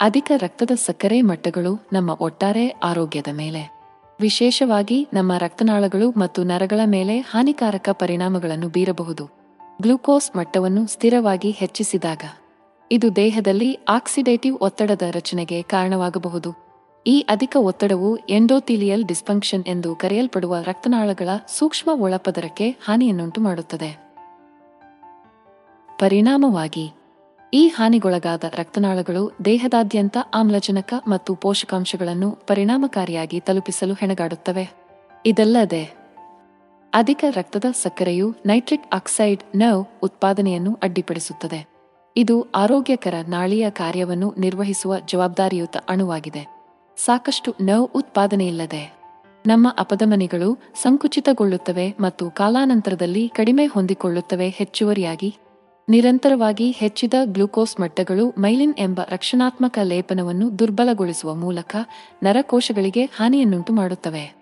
ಅಧಿಕ ರಕ್ತದ ಸಕ್ಕರೆ ಮಟ್ಟಗಳು ನಮ್ಮ ಒಟ್ಟಾರೆ ಆರೋಗ್ಯದ ಮೇಲೆ. ವಿಶೇಷವಾಗಿ ನಮ್ಮ ರಕ್ತನಾಳಗಳು ಮತ್ತು ನರಗಳ ಮೇಲೆ ಹಾನಿಕಾರಕ ಪರಿಣಾಮಗಳನ್ನು ಬೀರಬಹುದು. ಗ್ಲೂಕೋಸ್ ಮಟ್ಟವನ್ನು ಸ್ಥಿರವಾಗಿ ಹೆಚ್ಚಿಸಿದಾಗ ಇದು ದೇಹದಲ್ಲಿ ಆಕ್ಸಿಡೇಟಿವ್ ಒತ್ತಡದ ರಚನೆಗೆ ಕಾರಣವಾಗಬಹುದು. ಈ ಅಧಿಕ ಒತ್ತಡವು ಎಂಡೋಥಿಲಿಯಲ್ ಡಿಸ್ಫಂಕ್ಷನ್ ಎಂದು ಕರೆಯಲ್ಪಡುವ ರಕ್ತನಾಳಗಳ ಸೂಕ್ಷ್ಮ ಒಳಪದರಕ್ಕೆ ಹಾನಿಯನ್ನುಂಟು ಮಾಡುತ್ತದೆ ಪರಿಣಾಮವಾಗಿ ಈ ಹಾನಿಗೊಳಗಾದ ರಕ್ತನಾಳಗಳು ದೇಹದಾದ್ಯಂತ ಆಮ್ಲಜನಕ ಮತ್ತು ಪೋಷಕಾಂಶಗಳನ್ನು ಪರಿಣಾಮಕಾರಿಯಾಗಿ ತಲುಪಿಸಲು ಹೆಣಗಾಡುತ್ತವೆ. ಇದಲ್ಲದೆ, ಅಧಿಕ ರಕ್ತದ ಸಕ್ಕರೆಯು ನೈಟ್ರಿಕ್ ಆಕ್ಸೈಡ್ ನವ್ ಉತ್ಪಾದನೆಯನ್ನು ಅಡ್ಡಿಪಡಿಸುತ್ತದೆ. ಇದು ಆರೋಗ್ಯಕರ ನಾಳೀಯ ಕಾರ್ಯವನ್ನು ನಿರ್ವಹಿಸುವ ಜವಾಬ್ದಾರಿಯುತ ಅಣುವಾಗಿದೆ. ಸಾಕಷ್ಟು ನವ್ ಉತ್ಪಾದನೆಯಿಲ್ಲದೆ, ನಮ್ಮ ಅಪಧಮನಿಗಳು ಸಂಕುಚಿತಗೊಳ್ಳುತ್ತವೆ ಮತ್ತು ಕಾಲಾನಂತರದಲ್ಲಿ ಕಡಿಮೆ ಹೊಂದಿಕೊಳ್ಳುತ್ತವೆ ಹೆಚ್ಚುವರಿಯಾಗಿ ನಿರಂತರವಾಗಿ ಹೆಚ್ಚಿದ ಗ್ಲೂಕೋಸ್ ಮಟ್ಟಗಳು ಮೈಲಿನ್ ಎಂಬ ರಕ್ಷಣಾತ್ಮಕ ಲೇಪನವನ್ನು ದುರ್ಬಲಗೊಳಿಸುವ ಮೂಲಕ ನರಕೋಶಗಳಿಗೆ ಹಾನಿಯನ್ನುಂಟು ಮಾಡುತ್ತವೆ.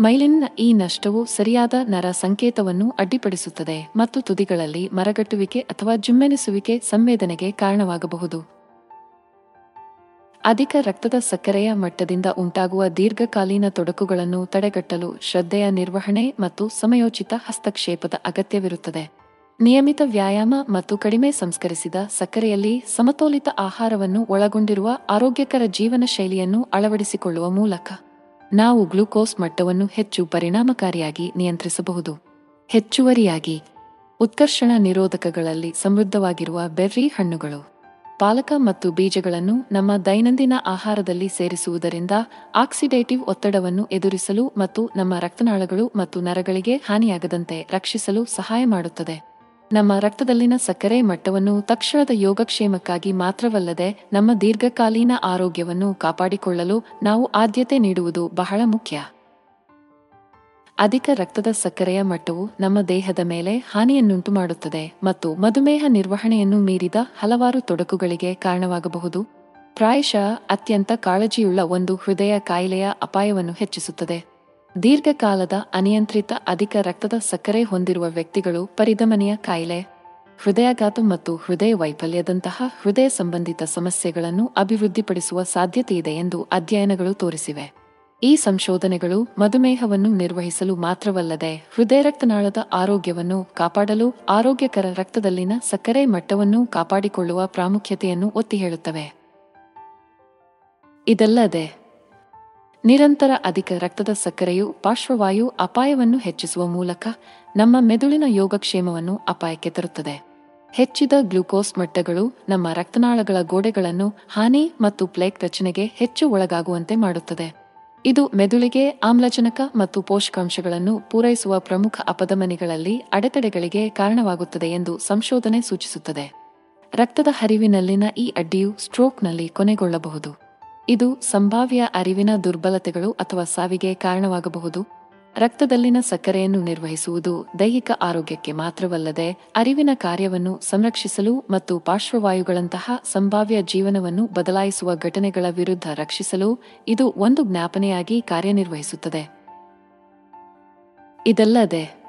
ಮೈಲಿನ್ನ ಈ ನಷ್ಟವು ಸರಿಯಾದ ನರ ಸಂಕೇತವನ್ನು ಅಡ್ಡಿಪಡಿಸುತ್ತದೆ ಮತ್ತು ತುದಿಗಳಲ್ಲಿ ಮರಗಟ್ಟುವಿಕೆ ಅಥವಾ ಜುಮ್ಮೆನಿಸುವಿಕೆ ಸಂವೇದನೆಗೆ ಕಾರಣವಾಗಬಹುದು. ಅಧಿಕ ರಕ್ತದ ಸಕ್ಕರೆಯ ಮಟ್ಟದಿಂದ ಉಂಟಾಗುವ ದೀರ್ಘಕಾಲೀನ ತೊಡಕುಗಳನ್ನು ತಡೆಗಟ್ಟಲು ಶ್ರದ್ಧೆಯ ನಿರ್ವಹಣೆ ಮತ್ತು ಸಮಯೋಚಿತ ಹಸ್ತಕ್ಷೇಪದ ಅಗತ್ಯವಿರುತ್ತದೆ. ನಿಯಮಿತ ವ್ಯಾಯಾಮ ಮತ್ತು ಕಡಿಮೆ ಸಂಸ್ಕರಿಸಿದ ಸಕ್ಕರೆಯಲ್ಲಿ ಸಮತೋಲಿತ ಆಹಾರವನ್ನು ಒಳಗೊಂಡಿರುವ ಆರೋಗ್ಯಕರ ಜೀವನ ಶೈಲಿಯನ್ನು ಅಳವಡಿಸಿಕೊಳ್ಳುವ ಮೂಲಕ ನಾವು ಗ್ಲೂಕೋಸ್ ಮಟ್ಟವನ್ನು ಹೆಚ್ಚು ಪರಿಣಾಮಕಾರಿಯಾಗಿ ನಿಯಂತ್ರಿಸಬಹುದು. ಹೆಚ್ಚುವರಿಯಾಗಿ ಉತ್ಕರ್ಷಣ ನಿರೋಧಕಗಳಲ್ಲಿ ಸಮೃದ್ಧವಾಗಿರುವ ಬೆರ್ರಿ ಹಣ್ಣುಗಳು. ಪಾಲಕ ಮತ್ತು ಬೀಜಗಳನ್ನು ನಮ್ಮ ದೈನಂದಿನ ಆಹಾರದಲ್ಲಿ ಸೇರಿಸುವುದರಿಂದ ಆಕ್ಸಿಡೇಟಿವ್ ಒತ್ತಡವನ್ನು ಎದುರಿಸಲು ಮತ್ತು ನಮ್ಮ ರಕ್ತನಾಳಗಳು ಮತ್ತು ನರಗಳಿಗೆ ಹಾನಿಯಾಗದಂತೆ ರಕ್ಷಿಸಲು ಸಹಾಯ ಮಾಡುತ್ತದೆ. ನಮ್ಮ ರಕ್ತದಲ್ಲಿನ ಸಕ್ಕರೆ ಮಟ್ಟವನ್ನು ತಕ್ಷಣದ ಯೋಗಕ್ಷೇಮಕ್ಕಾಗಿ ಮಾತ್ರವಲ್ಲದೆ ನಮ್ಮ ದೀರ್ಘಕಾಲೀನ ಆರೋಗ್ಯವನ್ನು ಕಾಪಾಡಿಕೊಳ್ಳಲು ನಾವು ಆದ್ಯತೆ ನೀಡುವುದು ಬಹಳ ಮುಖ್ಯ. ಅಧಿಕ ರಕ್ತದ ಸಕ್ಕರೆಯ ಮಟ್ಟವು ನಮ್ಮ ದೇಹದ ಮೇಲೆ ಹಾನಿಯನ್ನುಂಟು ಮಾಡುತ್ತದೆ ಮತ್ತು ಮಧುಮೇಹ ನಿರ್ವಹಣೆಯನ್ನು ಮೀರಿದ ಹಲವಾರು ತೊಡಕುಗಳಿಗೆ ಕಾರಣವಾಗಬಹುದು. ಪ್ರಾಯಶಃ ಅತ್ಯಂತ ಕಾಳಜಿಯುಳ್ಳ ಒಂದು ಹೃದಯ ಕಾಯಿಲೆಯ ಅಪಾಯವನ್ನು ಹೆಚ್ಚಿಸುತ್ತದೆ. ದೀರ್ಘಕಾಲದ ಅನಿಯಂತ್ರಿತ ಅಧಿಕ ರಕ್ತದ ಸಕ್ಕರೆ ಹೊಂದಿರುವ ವ್ಯಕ್ತಿಗಳು ಪರಿಧಮನಿಯ ಕಾಯಿಲೆ, ಹೃದಯಾಘಾತ ಮತ್ತು ಹೃದಯ ವೈಫಲ್ಯದಂತಹ ಹೃದಯ ಸಂಬಂಧಿತ ಸಮಸ್ಯೆಗಳನ್ನು ಅಭಿವೃದ್ಧಿಪಡಿಸುವ ಸಾಧ್ಯತೆಯಿದೆ ಎಂದು ಅಧ್ಯಯನಗಳು ತೋರಿಸಿವೆ. ಈ ಸಂಶೋಧನೆಗಳು ಮಧುಮೇಹವನ್ನು ನಿರ್ವಹಿಸಲು ಮಾತ್ರವಲ್ಲದೆ ಹೃದಯ ರಕ್ತನಾಳದ ಆರೋಗ್ಯವನ್ನು ಕಾಪಾಡಲು ಆರೋಗ್ಯಕರ ರಕ್ತದಲ್ಲಿನ ಸಕ್ಕರೆ ಮಟ್ಟವನ್ನು ಕಾಪಾಡಿಕೊಳ್ಳುವ ಪ್ರಾಮುಖ್ಯತೆಯನ್ನು ಒತ್ತಿ ಹೇಳುತ್ತವೆ ಇದಲ್ಲದೆ ನಿರಂತರ ಅಧಿಕ ರಕ್ತದ ಸಕ್ಕರೆಯು ಪಾರ್ಶ್ವವಾಯು ಅಪಾಯವನ್ನು ಹೆಚ್ಚಿಸುವ ಮೂಲಕ ನಮ್ಮ ಮೆದುಳಿನ ಯೋಗಕ್ಷೇಮವನ್ನು ಅಪಾಯಕ್ಕೆ ತರುತ್ತದೆ. ಹೆಚ್ಚಿದ ಗ್ಲೂಕೋಸ್ ಮಟ್ಟಗಳು ನಮ್ಮ ರಕ್ತನಾಳಗಳ ಗೋಡೆಗಳನ್ನು ಹಾನಿ ಮತ್ತು ಪ್ಲೇಕ್ ರಚನೆಗೆ ಹೆಚ್ಚು ಒಳಗಾಗುವಂತೆ ಮಾಡುತ್ತದೆ. ಇದು ಮೆದುಳಿಗೆ ಆಮ್ಲಜನಕ ಮತ್ತು ಪೋಷಕಾಂಶಗಳನ್ನು ಪೂರೈಸುವ ಪ್ರಮುಖ ಅಪಧಮನಿಗಳಲ್ಲಿ ಅಡೆತಡೆಗಳಿಗೆ ಕಾರಣವಾಗುತ್ತದೆ ಎಂದು ಸಂಶೋಧನೆ ಸೂಚಿಸುತ್ತದೆ. ರಕ್ತದ ಹರಿವಿನಲ್ಲಿನ ಈ ಅಡ್ಡಿಯು ಸ್ಟ್ರೋಕ್ನಲ್ಲಿ ಕೊನೆಗೊಳ್ಳಬಹುದು. ಇದು ಸಂಭಾವ್ಯ ಅರಿವಿನ ದುರ್ಬಲತೆಗಳು ಅಥವಾ ಸಾವಿಗೆ ಕಾರಣವಾಗಬಹುದು. ರಕ್ತದಲ್ಲಿನ ಸಕ್ಕರೆಯನ್ನು ನಿರ್ವಹಿಸುವುದು ದೈಹಿಕ ಆರೋಗ್ಯಕ್ಕೆ ಮಾತ್ರವಲ್ಲದೆ ಅರಿವಿನ ಕಾರ್ಯವನ್ನು ಸಂರಕ್ಷಿಸಲು ಮತ್ತು ಪಾರ್ಶ್ವವಾಯುಗಳಂತಹ ಸಂಭಾವ್ಯ ಜೀವನವನ್ನು ಬದಲಾಯಿಸುವ ಘಟನೆಗಳ ವಿರುದ್ಧ ರಕ್ಷಿಸಲು ಇದು ಒಂದು ಜ್ಞಾಪನೆಯಾಗಿ ಕಾರ್ಯನಿರ್ವಹಿಸುತ್ತದೆ. ಇದಲ್ಲದೆ,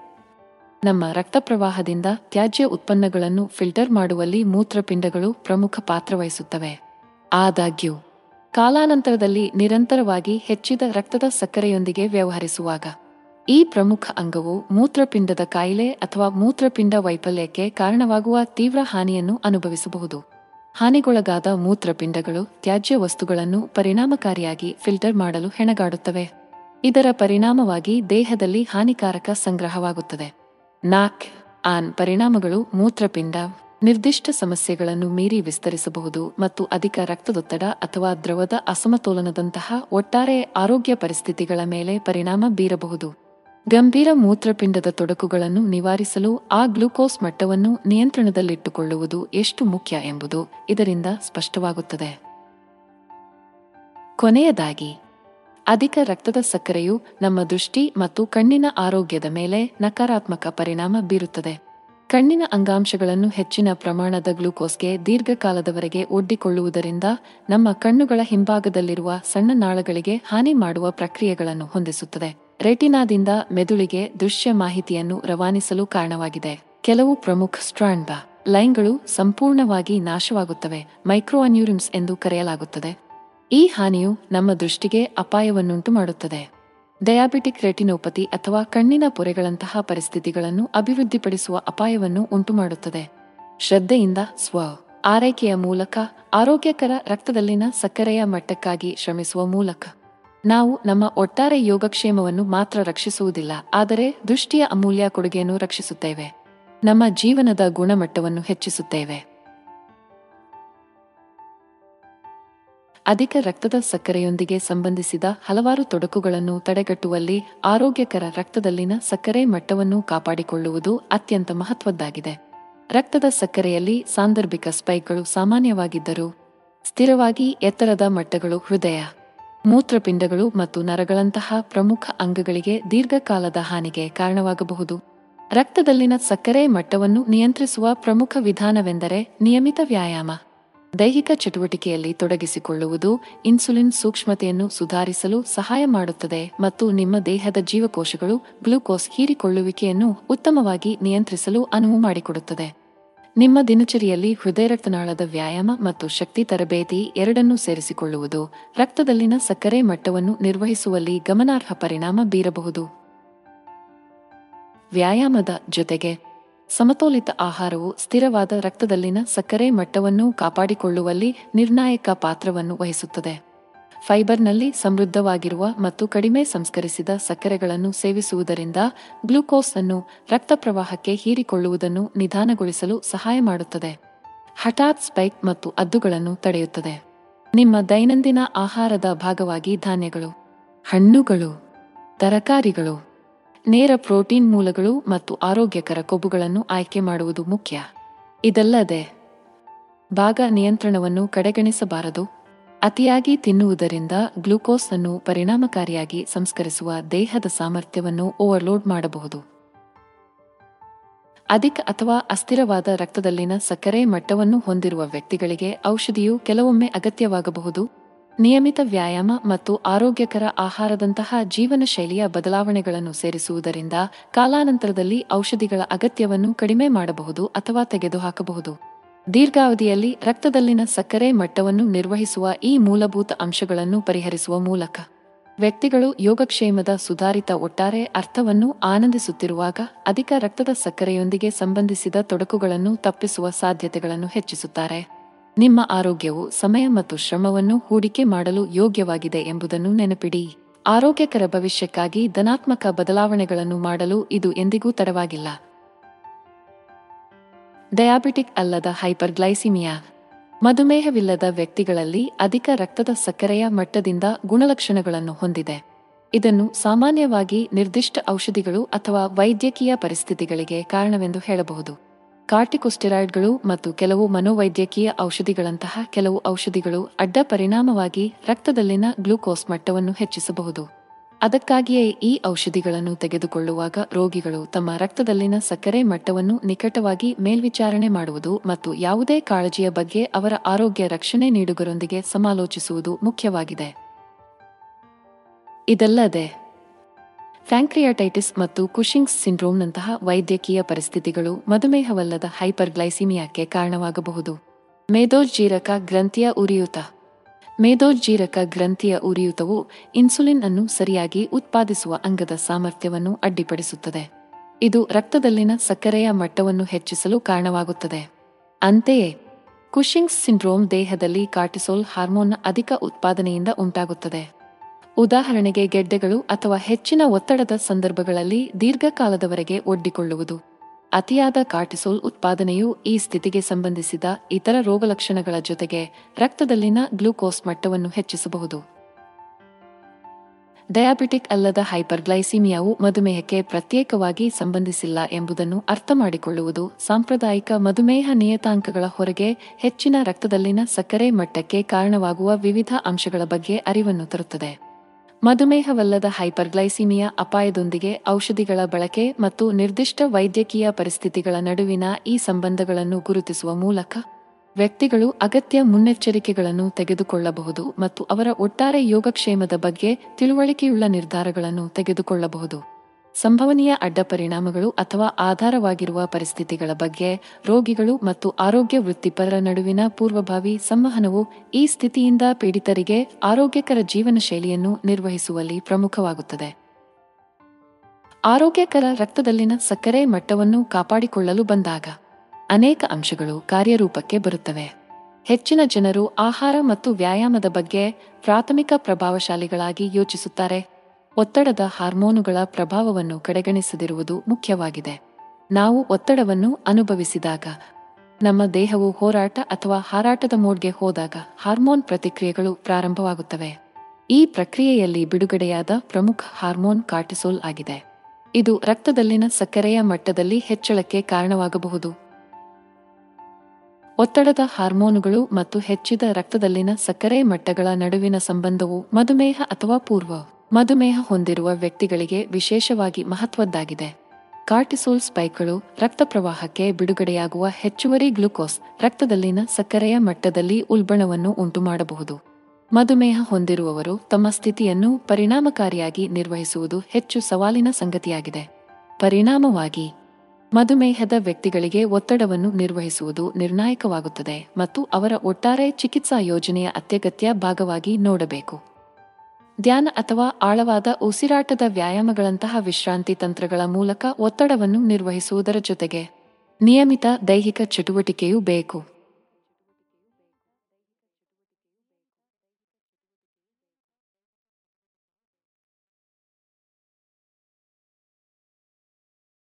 ನಮ್ಮ ರಕ್ತ ಪ್ರವಾಹದಿಂದ ತ್ಯಾಜ್ಯ ಉತ್ಪನ್ನಗಳನ್ನು ಫಿಲ್ಟರ್ ಮಾಡುವಲ್ಲಿ ಮೂತ್ರಪಿಂಡಗಳು ಪ್ರಮುಖ ಪಾತ್ರವಹಿಸುತ್ತವೆ ಆದಾಗ್ಯೂ ಕಾಲಾನಂತರದಲ್ಲಿ ನಿರಂತರವಾಗಿ ಹೆಚ್ಚಿದ ರಕ್ತದ ಸಕ್ಕರೆಯೊಂದಿಗೆ ವ್ಯವಹರಿಸುವಾಗ, ಈ ಪ್ರಮುಖ ಅಂಗವು ಮೂತ್ರಪಿಂಡದ ಕಾಯಿಲೆ ಅಥವಾ ಮೂತ್ರಪಿಂಡ ವೈಫಲ್ಯಕ್ಕೆ ಕಾರಣವಾಗುವ ತೀವ್ರ ಹಾನಿಯನ್ನು ಅನುಭವಿಸಬಹುದು. ಹಾನಿಗೊಳಗಾದ ಮೂತ್ರಪಿಂಡಗಳು ತ್ಯಾಜ್ಯ ವಸ್ತುಗಳನ್ನು ಪರಿಣಾಮಕಾರಿಯಾಗಿ ಫಿಲ್ಟರ್ ಮಾಡಲು ಹೆಣಗಾಡುತ್ತವೆ. ಇದರ ಪರಿಣಾಮವಾಗಿ ದೇಹದಲ್ಲಿ ಹಾನಿಕಾರಕ ಸಂಗ್ರಹವಾಗುತ್ತದೆ. ನಾಕ್ ಆನ್ ಪರಿಣಾಮಗಳು ಮೂತ್ರಪಿಂಡ ನಿರ್ದಿಷ್ಟ ಸಮಸ್ಯೆಗಳನ್ನು ಮೀರಿ ವಿಸ್ತರಿಸಬಹುದು ಮತ್ತು ಅಧಿಕ ರಕ್ತದೊತ್ತಡ ಅಥವಾ ದ್ರವದ ಅಸಮತೋಲನದಂತಹ ಒಟ್ಟಾರೆ ಆರೋಗ್ಯ ಪರಿಸ್ಥಿತಿಗಳ ಮೇಲೆ ಪರಿಣಾಮ ಬೀರಬಹುದು. ಗಂಭೀರ ಮೂತ್ರಪಿಂಡದ ತೊಡಕುಗಳನ್ನು ನಿವಾರಿಸಲು ಆ ಗ್ಲೂಕೋಸ್ ಮಟ್ಟವನ್ನು ನಿಯಂತ್ರಣದಲ್ಲಿಟ್ಟುಕೊಳ್ಳುವುದು ಎಷ್ಟು ಮುಖ್ಯ ಎಂಬುದು ಇದರಿಂದ ಸ್ಪಷ್ಟವಾಗುತ್ತದೆ. ಕೊನೆಯದಾಗಿ, ಅಧಿಕ ರಕ್ತದ ಸಕ್ಕರೆಯು ನಮ್ಮ ದೃಷ್ಟಿ ಮತ್ತು ಕಣ್ಣಿನ ಆರೋಗ್ಯದ ಮೇಲೆ ನಕಾರಾತ್ಮಕ ಪರಿಣಾಮ ಬೀರುತ್ತದೆ. ಕಣ್ಣಿನ ಅಂಗಾಂಶಗಳನ್ನು ಹೆಚ್ಚಿನ ಪ್ರಮಾಣದ ಗ್ಲೂಕೋಸ್ಗೆ ದೀರ್ಘಕಾಲದವರೆಗೆ ಒಡ್ಡಿಕೊಳ್ಳುವುದರಿಂದ ನಮ್ಮ ಕಣ್ಣುಗಳ ಹಿಂಭಾಗದಲ್ಲಿರುವ ಸಣ್ಣ ನಾಳಗಳಿಗೆ ಹಾನಿ ಮಾಡುವ ಪ್ರಕ್ರಿಯೆಗಳನ್ನು ಹೊಂದಿಸುತ್ತದೆ. ರೆಟಿನಾದಿಂದ ಮೆದುಳಿಗೆ ದೃಶ್ಯ ಮಾಹಿತಿಯನ್ನು ರವಾನಿಸಲು ಕಾರಣವಾಗಿದೆ. ಕೆಲವು ಪ್ರಮುಖ ಸ್ಟ್ರಾಂಡ್ ಲೈನ್ಗಳು ಸಂಪೂರ್ಣವಾಗಿ ನಾಶವಾಗುತ್ತವೆ ಮೈಕ್ರೋ ಅನ್ಯೂರಿಮ್ಸ್ ಎಂದು ಕರೆಯಲಾಗುತ್ತದೆ. ಈ ಹಾನಿಯು ನಮ್ಮ ದೃಷ್ಟಿಗೆ ಅಪಾಯವನ್ನುಂಟು ಮಾಡುತ್ತದೆ ಡಯಾಬಿಟಿಕ್ ರೆಟಿನೋಪತಿ ಅಥವಾ ಕಣ್ಣಿನ ಪೊರೆಗಳಂತಹ ಪರಿಸ್ಥಿತಿಗಳನ್ನು ಅಭಿವೃದ್ಧಿಪಡಿಸುವ ಅಪಾಯವನ್ನು ಉಂಟುಮಾಡುತ್ತದೆ. ಶ್ರದ್ಧೆಯಿಂದ ಸ್ವ ಆರೈಕೆಯ ಮೂಲಕ ಆರೋಗ್ಯಕರ ರಕ್ತದಲ್ಲಿನ ಸಕ್ಕರೆಯ ಮಟ್ಟಕ್ಕಾಗಿ ಶ್ರಮಿಸುವ ಮೂಲಕ. ನಾವು ನಮ್ಮ ಒಟ್ಟಾರೆ ಯೋಗಕ್ಷೇಮವನ್ನು ಮಾತ್ರ ರಕ್ಷಿಸುವುದಿಲ್ಲ, ಆದರೆ ದೃಷ್ಟಿಯ ಅಮೂಲ್ಯ ಕೊಡುಗೆಯನ್ನು ರಕ್ಷಿಸುತ್ತೇವೆ. ನಮ್ಮ ಜೀವನದ ಗುಣಮಟ್ಟವನ್ನು ಹೆಚ್ಚಿಸುತ್ತೇವೆ. ಅಧಿಕ ರಕ್ತದ ಸಕ್ಕರೆಯೊಂದಿಗೆ ಸಂಬಂಧಿಸಿದ ಹಲವಾರು ತೊಡಕುಗಳನ್ನು ತಡೆಗಟ್ಟುವಲ್ಲಿ ಆರೋಗ್ಯಕರ ರಕ್ತದಲ್ಲಿನ ಸಕ್ಕರೆ ಮಟ್ಟವನ್ನು ಕಾಪಾಡಿಕೊಳ್ಳುವುದು ಅತ್ಯಂತ ಮಹತ್ವದ್ದಾಗಿದೆ. ರಕ್ತದ ಸಕ್ಕರೆಯಲ್ಲಿ ಸಾಂದರ್ಭಿಕ ಸ್ಪೈಕ್ಗಳು ಸಾಮಾನ್ಯವಾಗಿದ್ದರೂ ಸ್ಥಿರವಾಗಿ ಎತ್ತರದ ಮಟ್ಟಗಳು ಹೃದಯ, ಮೂತ್ರಪಿಂಡಗಳು ಮತ್ತು ನರಗಳಂತಹ ಪ್ರಮುಖ ಅಂಗಗಳಿಗೆ ದೀರ್ಘಕಾಲದ ಹಾನಿಗೆ ಕಾರಣವಾಗಬಹುದು. ರಕ್ತದಲ್ಲಿನ ಸಕ್ಕರೆ ಮಟ್ಟವನ್ನು ನಿಯಂತ್ರಿಸುವ ಪ್ರಮುಖ ವಿಧಾನವೆಂದರೆ ನಿಯಮಿತ ವ್ಯಾಯಾಮ. ದೈಹಿಕ ಚಟುವಟಿಕೆಯಲ್ಲಿ ತೊಡಗಿಸಿಕೊಳ್ಳುವುದು ಇನ್ಸುಲಿನ್ ಸೂಕ್ಷ್ಮತೆಯನ್ನು ಸುಧಾರಿಸಲು ಸಹಾಯ ಮಾಡುತ್ತದೆ ಮತ್ತು ನಿಮ್ಮ ದೇಹದ ಜೀವಕೋಶಗಳು ಗ್ಲೂಕೋಸ್ ಹೀರಿಕೊಳ್ಳುವಿಕೆಯನ್ನು ಉತ್ತಮವಾಗಿ ನಿಯಂತ್ರಿಸಲು ಅನುವು ಮಾಡಿಕೊಡುತ್ತದೆ. ನಿಮ್ಮ ದಿನಚರಿಯಲ್ಲಿ ಹೃದಯ ರಕ್ತನಾಳದ ವ್ಯಾಯಾಮ ಮತ್ತು ಶಕ್ತಿ ತರಬೇತಿ ಎರಡನ್ನೂ ಸೇರಿಸಿಕೊಳ್ಳುವುದು ರಕ್ತದಲ್ಲಿನ ಸಕ್ಕರೆ ಮಟ್ಟವನ್ನು ನಿರ್ವಹಿಸುವಲ್ಲಿ ಗಮನಾರ್ಹ ಪರಿಣಾಮ ಬೀರಬಹುದು. ವ್ಯಾಯಾಮದ ಜೊತೆಗೆ ಸಮತೋಲಿತ ಆಹಾರವು ಸ್ಥಿರವಾದ ರಕ್ತದಲ್ಲಿನ ಸಕ್ಕರೆ ಮಟ್ಟವನ್ನು ಕಾಪಾಡಿಕೊಳ್ಳುವಲ್ಲಿ ನಿರ್ಣಾಯಕ ಪಾತ್ರವನ್ನು ವಹಿಸುತ್ತದೆ. ಫೈಬರ್ನಲ್ಲಿ ಸಮೃದ್ಧವಾಗಿರುವ ಮತ್ತು ಕಡಿಮೆ ಸಂಸ್ಕರಿಸಿದ ಸಕ್ಕರೆಗಳನ್ನು ಸೇವಿಸುವುದರಿಂದ ಗ್ಲೂಕೋಸ್ ಅನ್ನು ರಕ್ತ ಪ್ರವಾಹಕ್ಕೆ ಹೀರಿಕೊಳ್ಳುವುದನ್ನು ನಿಧಾನಗೊಳಿಸಲು ಸಹಾಯ ಮಾಡುತ್ತದೆ. ಹಠಾತ್ ಸ್ಪೈಕ್ ಮತ್ತು ಅದ್ದುಗಳನ್ನು ತಡೆಯುತ್ತದೆ. ನಿಮ್ಮ ದೈನಂದಿನ ಆಹಾರದ ಭಾಗವಾಗಿ ಧಾನ್ಯಗಳು, ಹಣ್ಣುಗಳು, ತರಕಾರಿಗಳು ನೇರ ಪ್ರೋಟೀನ್ ಮೂಲಗಳು ಮತ್ತು ಆರೋಗ್ಯಕರ ಕೊಬ್ಬುಗಳನ್ನು ಆಯ್ಕೆ ಮಾಡುವುದು ಮುಖ್ಯ. ಇದಲ್ಲದೆ, ಭಾಗ ನಿಯಂತ್ರಣವನ್ನು ಕಡೆಗಣಿಸಬಾರದು. ಅತಿಯಾಗಿ ತಿನ್ನುವುದರಿಂದ ಗ್ಲೂಕೋಸ್ ಅನ್ನು ಪರಿಣಾಮಕಾರಿಯಾಗಿ ಸಂಸ್ಕರಿಸುವ ದೇಹದ ಸಾಮರ್ಥ್ಯವನ್ನು ಓವರ್ಲೋಡ್ ಮಾಡಬಹುದು. ಅಧಿಕ ಅಥವಾ ಅಸ್ಥಿರವಾದ ರಕ್ತದಲ್ಲಿನ ಸಕ್ಕರೆ ಮಟ್ಟವನ್ನು ಹೊಂದಿರುವ ವ್ಯಕ್ತಿಗಳಿಗೆ ಔಷಧಿಯು ಕೆಲವೊಮ್ಮೆ ಅಗತ್ಯವಾಗಬಹುದು. ನಿಯಮಿತ ವ್ಯಾಯಾಮ ಮತ್ತು ಆರೋಗ್ಯಕರ ಆಹಾರದಂತಹ ಜೀವನ ಶೈಲಿಯ ಬದಲಾವಣೆಗಳನ್ನು ಸೇರಿಸುವುದರಿಂದ ಕಾಲಾನಂತರದಲ್ಲಿ ಔಷಧಿಗಳ ಅಗತ್ಯವನ್ನು ಕಡಿಮೆ ಮಾಡಬಹುದು ಅಥವಾ ತೆಗೆದುಹಾಕಬಹುದು. ದೀರ್ಘಾವಧಿಯಲ್ಲಿ ರಕ್ತದಲ್ಲಿನ ಸಕ್ಕರೆ ಮಟ್ಟವನ್ನು ನಿರ್ವಹಿಸುವ ಈ ಮೂಲಭೂತ ಅಂಶಗಳನ್ನು ಪರಿಹರಿಸುವ ಮೂಲಕ ವ್ಯಕ್ತಿಗಳು ಯೋಗಕ್ಷೇಮದ ಸುಧಾರಿತ ಒಟ್ಟಾರೆ ಅರ್ಥವನ್ನು ಆನಂದಿಸುತ್ತಿರುವಾಗ ಅಧಿಕ ರಕ್ತದ ಸಕ್ಕರೆಯೊಂದಿಗೆ ಸಂಬಂಧಿಸಿದ ತೊಡಕುಗಳನ್ನು ತಪ್ಪಿಸುವ ಸಾಧ್ಯತೆಗಳನ್ನು ಹೆಚ್ಚಿಸುತ್ತಾರೆ. ನಿಮ್ಮ ಆರೋಗ್ಯವು ಸಮಯ ಮತ್ತು ಶ್ರಮವನ್ನು ಹೂಡಿಕೆ ಮಾಡಲು ಯೋಗ್ಯವಾಗಿದೆ ಎಂಬುದನ್ನು ನೆನಪಿಡಿ. ಆರೋಗ್ಯಕರ ಭವಿಷ್ಯಕ್ಕಾಗಿ ಧನಾತ್ಮಕ ಬದಲಾವಣೆಗಳನ್ನು ಮಾಡಲು ಇದು ಎಂದಿಗೂ ತಡವಾಗಿಲ್ಲ. ಡಯಾಬಿಟಿಕ್ ಅಲ್ಲದ ಹೈಪರ್ಗ್ಲೈಸಿಮಿಯಾ. ಮಧುಮೇಹವಿಲ್ಲದ ವ್ಯಕ್ತಿಗಳಲ್ಲಿ ಅಧಿಕ ರಕ್ತದ ಸಕ್ಕರೆಯ ಮಟ್ಟದಿಂದ ಗುಣಲಕ್ಷಣಗಳನ್ನು ಹೊಂದಿದೆ. ಇದನ್ನು ಸಾಮಾನ್ಯವಾಗಿ ನಿರ್ದಿಷ್ಟ ಔಷಧಿಗಳು ಅಥವಾ ವೈದ್ಯಕೀಯ ಪರಿಸ್ಥಿತಿಗಳಿಗೆ ಕಾರಣವೆಂದು ಹೇಳಬಹುದು. ಕಾರ್ಟಿಕೋಸ್ಟೆರಾಯ್ಡ್ಗಳು ಮತ್ತು ಕೆಲವು ಮನೋವೈದ್ಯಕೀಯ ಔಷಧಿಗಳಂತಹ ಕೆಲವು ಔಷಧಿಗಳು ಅಡ್ಡ ಪರಿಣಾಮವಾಗಿ ರಕ್ತದಲ್ಲಿನ ಗ್ಲೂಕೋಸ್ ಮಟ್ಟವನ್ನು ಹೆಚ್ಚಿಸಬಹುದು. ಅದಕ್ಕಾಗಿಯೇ ಈ ಔಷಧಿಗಳನ್ನು ತೆಗೆದುಕೊಳ್ಳುವಾಗ ರೋಗಿಗಳು ತಮ್ಮ ರಕ್ತದಲ್ಲಿನ ಸಕ್ಕರೆ ಮಟ್ಟವನ್ನು ನಿಕಟವಾಗಿ ಮೇಲ್ವಿಚಾರಣೆ ಮಾಡುವುದು ಮತ್ತು ಯಾವುದೇ ಕಾಳಜಿಯ ಬಗ್ಗೆ ಅವರ ಆರೋಗ್ಯ ರಕ್ಷಣೆ ನೀಡುಗರೊಂದಿಗೆ ಸಮಾಲೋಚಿಸುವುದು ಮುಖ್ಯವಾಗಿದೆ. ಇದಲ್ಲದೆ ಫ್ಯಾಂಕ್ರಿಯಾಟೈಟಿಸ್ ಮತ್ತು ಕುಶಿಂಗ್ಸ್ ಸಿಂಡ್ರೋಮ್ನಂತಹ ವೈದ್ಯಕೀಯ ಪರಿಸ್ಥಿತಿಗಳು ಮಧುಮೇಹವಲ್ಲದ ಹೈಪರ್ಗ್ಲೈಸಿಮಿಯಾಕ್ಕೆ ಕಾರಣವಾಗಬಹುದು. ಮೇದೋಜ್ಜೀರಕ ಗ್ರಂಥಿಯ ಉರಿಯೂತ. ಮೇದೋಜ್ಜೀರಕ ಗ್ರಂಥಿಯ ಉರಿಯೂತವು ಇನ್ಸುಲಿನ್ ಅನ್ನು ಸರಿಯಾಗಿ ಉತ್ಪಾದಿಸುವ ಅಂಗದ ಸಾಮರ್ಥ್ಯವನ್ನು ಅಡ್ಡಿಪಡಿಸುತ್ತದೆ. ಇದು ರಕ್ತದಲ್ಲಿನ ಸಕ್ಕರೆಯ ಮಟ್ಟವನ್ನು ಹೆಚ್ಚಿಸಲು ಕಾರಣವಾಗುತ್ತದೆ. ಅಂತೆಯೇ ಕುಶಿಂಗ್ಸ್ ಸಿಂಡ್ರೋಮ್ ದೇಹದಲ್ಲಿ ಕಾರ್ಟಿಸೋಲ್ ಹಾರ್ಮೋನ್ನ ಅಧಿಕ ಉತ್ಪಾದನೆಯಿಂದ ಉಂಟಾಗುತ್ತದೆ. ಉದಾಹರಣೆಗೆ ಗೆಡ್ಡೆಗಳು ಅಥವಾ ಹೆಚ್ಚಿನ ಒತ್ತಡದ ಸಂದರ್ಭಗಳಲ್ಲಿ ದೀರ್ಘಕಾಲದವರೆಗೆ ಒಡ್ಡಿಕೊಳ್ಳುವುದು. ಅತಿಯಾದ ಕಾರ್ಟಿಸೋಲ್ ಉತ್ಪಾದನೆಯು ಈ ಸ್ಥಿತಿಗೆ ಸಂಬಂಧಿಸಿದ ಇತರ ರೋಗಲಕ್ಷಣಗಳ ಜೊತೆಗೆ ರಕ್ತದಲ್ಲಿನ ಗ್ಲೂಕೋಸ್ ಮಟ್ಟವನ್ನು ಹೆಚ್ಚಿಸಬಹುದು. ಡಯಾಬಿಟಿಕ್ ಅಲ್ಲದ ಹೈಪರ್ಗ್ಲೈಸಿಮಿಯಾವು ಮಧುಮೇಹಕ್ಕೆ ಪ್ರತ್ಯೇಕವಾಗಿ ಸಂಬಂಧಿಸಿಲ್ಲ ಎಂಬುದನ್ನು ಅರ್ಥಮಾಡಿಕೊಳ್ಳುವುದು ಸಾಂಪ್ರದಾಯಿಕ ಮಧುಮೇಹ ನಿಯತಾಂಕಗಳ ಹೊರಗೆ ಹೆಚ್ಚಿನ ರಕ್ತದಲ್ಲಿನ ಸಕ್ಕರೆ ಮಟ್ಟಕ್ಕೆ ಕಾರಣವಾಗುವ ವಿವಿಧ ಅಂಶಗಳ ಬಗ್ಗೆ ಅರಿವನ್ನು ತರುತ್ತದೆ. ಮಧುಮೇಹವಲ್ಲದ ಹೈಪರ್ಗ್ಲೈಸಿಮಿಯಾ ಅಪಾಯದೊಂದಿಗೆ ಔಷಧಿಗಳ ಬಳಕೆ ಮತ್ತು ನಿರ್ದಿಷ್ಟ ವೈದ್ಯಕೀಯ ಪರಿಸ್ಥಿತಿಗಳ ನಡುವಿನ ಈ ಸಂಬಂಧಗಳನ್ನು ಗುರುತಿಸುವ ಮೂಲಕ ವ್ಯಕ್ತಿಗಳು ಅಗತ್ಯ ಮುನ್ನೆಚ್ಚರಿಕೆಗಳನ್ನು ತೆಗೆದುಕೊಳ್ಳಬಹುದು ಮತ್ತು ಅವರ ಒಟ್ಟಾರೆ ಯೋಗಕ್ಷೇಮದ ಬಗ್ಗೆ ತಿಳುವಳಿಕೆಯುಳ್ಳ ನಿರ್ಧಾರಗಳನ್ನು ತೆಗೆದುಕೊಳ್ಳಬಹುದು. ಸಂಭವನೀಯ ಅಡ್ಡಪರಿಣಾಮಗಳು ಅಥವಾ ಆಧಾರವಾಗಿರುವ ಪರಿಸ್ಥಿತಿಗಳ ಬಗ್ಗೆ ರೋಗಿಗಳು ಮತ್ತು ಆರೋಗ್ಯ ವೃತ್ತಿಪರರ ನಡುವಿನ ಪೂರ್ವಭಾವಿ ಸಂವಹನವು ಈ ಸ್ಥಿತಿಯಿಂದ ಪೀಡಿತರಿಗೆ ಆರೋಗ್ಯಕರ ಜೀವನ ಶೈಲಿಯನ್ನು ನಿರ್ವಹಿಸುವಲ್ಲಿ ಪ್ರಮುಖವಾಗುತ್ತದೆ. ಆರೋಗ್ಯಕರ ರಕ್ತದಲ್ಲಿನ ಸಕ್ಕರೆ ಮಟ್ಟವನ್ನು ಕಾಪಾಡಿಕೊಳ್ಳಲು ಬಂದಾಗ ಅನೇಕ ಅಂಶಗಳು ಕಾರ್ಯರೂಪಕ್ಕೆ ಬರುತ್ತವೆ. ಹೆಚ್ಚಿನ ಜನರು ಆಹಾರ ಮತ್ತು ವ್ಯಾಯಾಮದ ಬಗ್ಗೆ ಪ್ರಾಥಮಿಕ ಪ್ರಭಾವಶಾಲಿಗಳಾಗಿ ಯೋಚಿಸುತ್ತಾರೆ. ಒತ್ತಡದ ಹಾರ್ಮೋನುಗಳ ಪ್ರಭಾವವನ್ನು ಕಡೆಗಣಿಸದಿರುವುದು ಮುಖ್ಯವಾಗಿದೆ. ನಾವು ಒತ್ತಡವನ್ನು ಅನುಭವಿಸಿದಾಗ, ನಮ್ಮ ದೇಹವು ಹೋರಾಟ ಅಥವಾ ಹಾರಾಟದ ಮೋಡ್ಗೆ ಹೋದಾಗ ಹಾರ್ಮೋನ್ ಪ್ರತಿಕ್ರಿಯೆಗಳು ಪ್ರಾರಂಭವಾಗುತ್ತವೆ. ಈ ಪ್ರಕ್ರಿಯೆಯಲ್ಲಿ ಬಿಡುಗಡೆಯಾದ ಪ್ರಮುಖ ಹಾರ್ಮೋನ್ ಕಾರ್ಟಿಸೋಲ್ ಆಗಿದೆ. ಇದು ರಕ್ತದಲ್ಲಿನ ಸಕ್ಕರೆಯ ಮಟ್ಟದಲ್ಲಿ ಹೆಚ್ಚಳಕ್ಕೆ ಕಾರಣವಾಗಬಹುದು. ಒತ್ತಡದ ಹಾರ್ಮೋನುಗಳು ಮತ್ತು ಹೆಚ್ಚಿದ ರಕ್ತದಲ್ಲಿನ ಸಕ್ಕರೆ ಮಟ್ಟಗಳ ನಡುವಿನ ಸಂಬಂಧವು ಮಧುಮೇಹ ಅಥವಾ ಪೂರ್ವ ಮಧುಮೇಹ ಹೊಂದಿರುವ ವ್ಯಕ್ತಿಗಳಿಗೆ ವಿಶೇಷವಾಗಿ ಮಹತ್ವದ್ದಾಗಿದೆ. ಕಾರ್ಟಿಸೋಲ್ ಸ್ಪೈಕ್ಗಳು ರಕ್ತ ಪ್ರವಾಹಕ್ಕೆ ಬಿಡುಗಡೆಯಾಗುವ ಹೆಚ್ಚುವರಿ ಗ್ಲುಕೋಸ್, ರಕ್ತದಲ್ಲಿನ ಸಕ್ಕರೆಯ ಮಟ್ಟದಲ್ಲಿ ಉಲ್ಬಣವನ್ನು ಉಂಟುಮಾಡಬಹುದು. ಮಧುಮೇಹ ಹೊಂದಿರುವವರು ತಮ್ಮ ಸ್ಥಿತಿಯನ್ನು ಪರಿಣಾಮಕಾರಿಯಾಗಿ ನಿರ್ವಹಿಸುವುದು ಹೆಚ್ಚು ಸವಾಲಿನ ಸಂಗತಿಯಾಗಿದೆ. ಪರಿಣಾಮವಾಗಿ, ಮಧುಮೇಹದ ವ್ಯಕ್ತಿಗಳಿಗೆ ಒತ್ತಡವನ್ನು ನಿರ್ವಹಿಸುವುದು ನಿರ್ಣಾಯಕವಾಗುತ್ತದೆ ಮತ್ತು ಅವರ ಒಟ್ಟಾರೆ ಚಿಕಿತ್ಸಾ ಯೋಜನೆಯ ಅತ್ಯಗತ್ಯ ಭಾಗವಾಗಿ ನೋಡಬೇಕು. ಧ್ಯಾನ ಅಥವಾ ಆಳವಾದ ಉಸಿರಾಟದ ವ್ಯಾಯಾಮಗಳಂತಹ ವಿಶ್ರಾಂತಿ ತಂತ್ರಗಳ ಮೂಲಕ ಒತ್ತಡವನ್ನು ನಿರ್ವಹಿಸುವುದರ ಜೊತೆಗೆ ನಿಯಮಿತ ದೈಹಿಕ ಚಟುವಟಿಕೆಯೂ ಬೇಕು.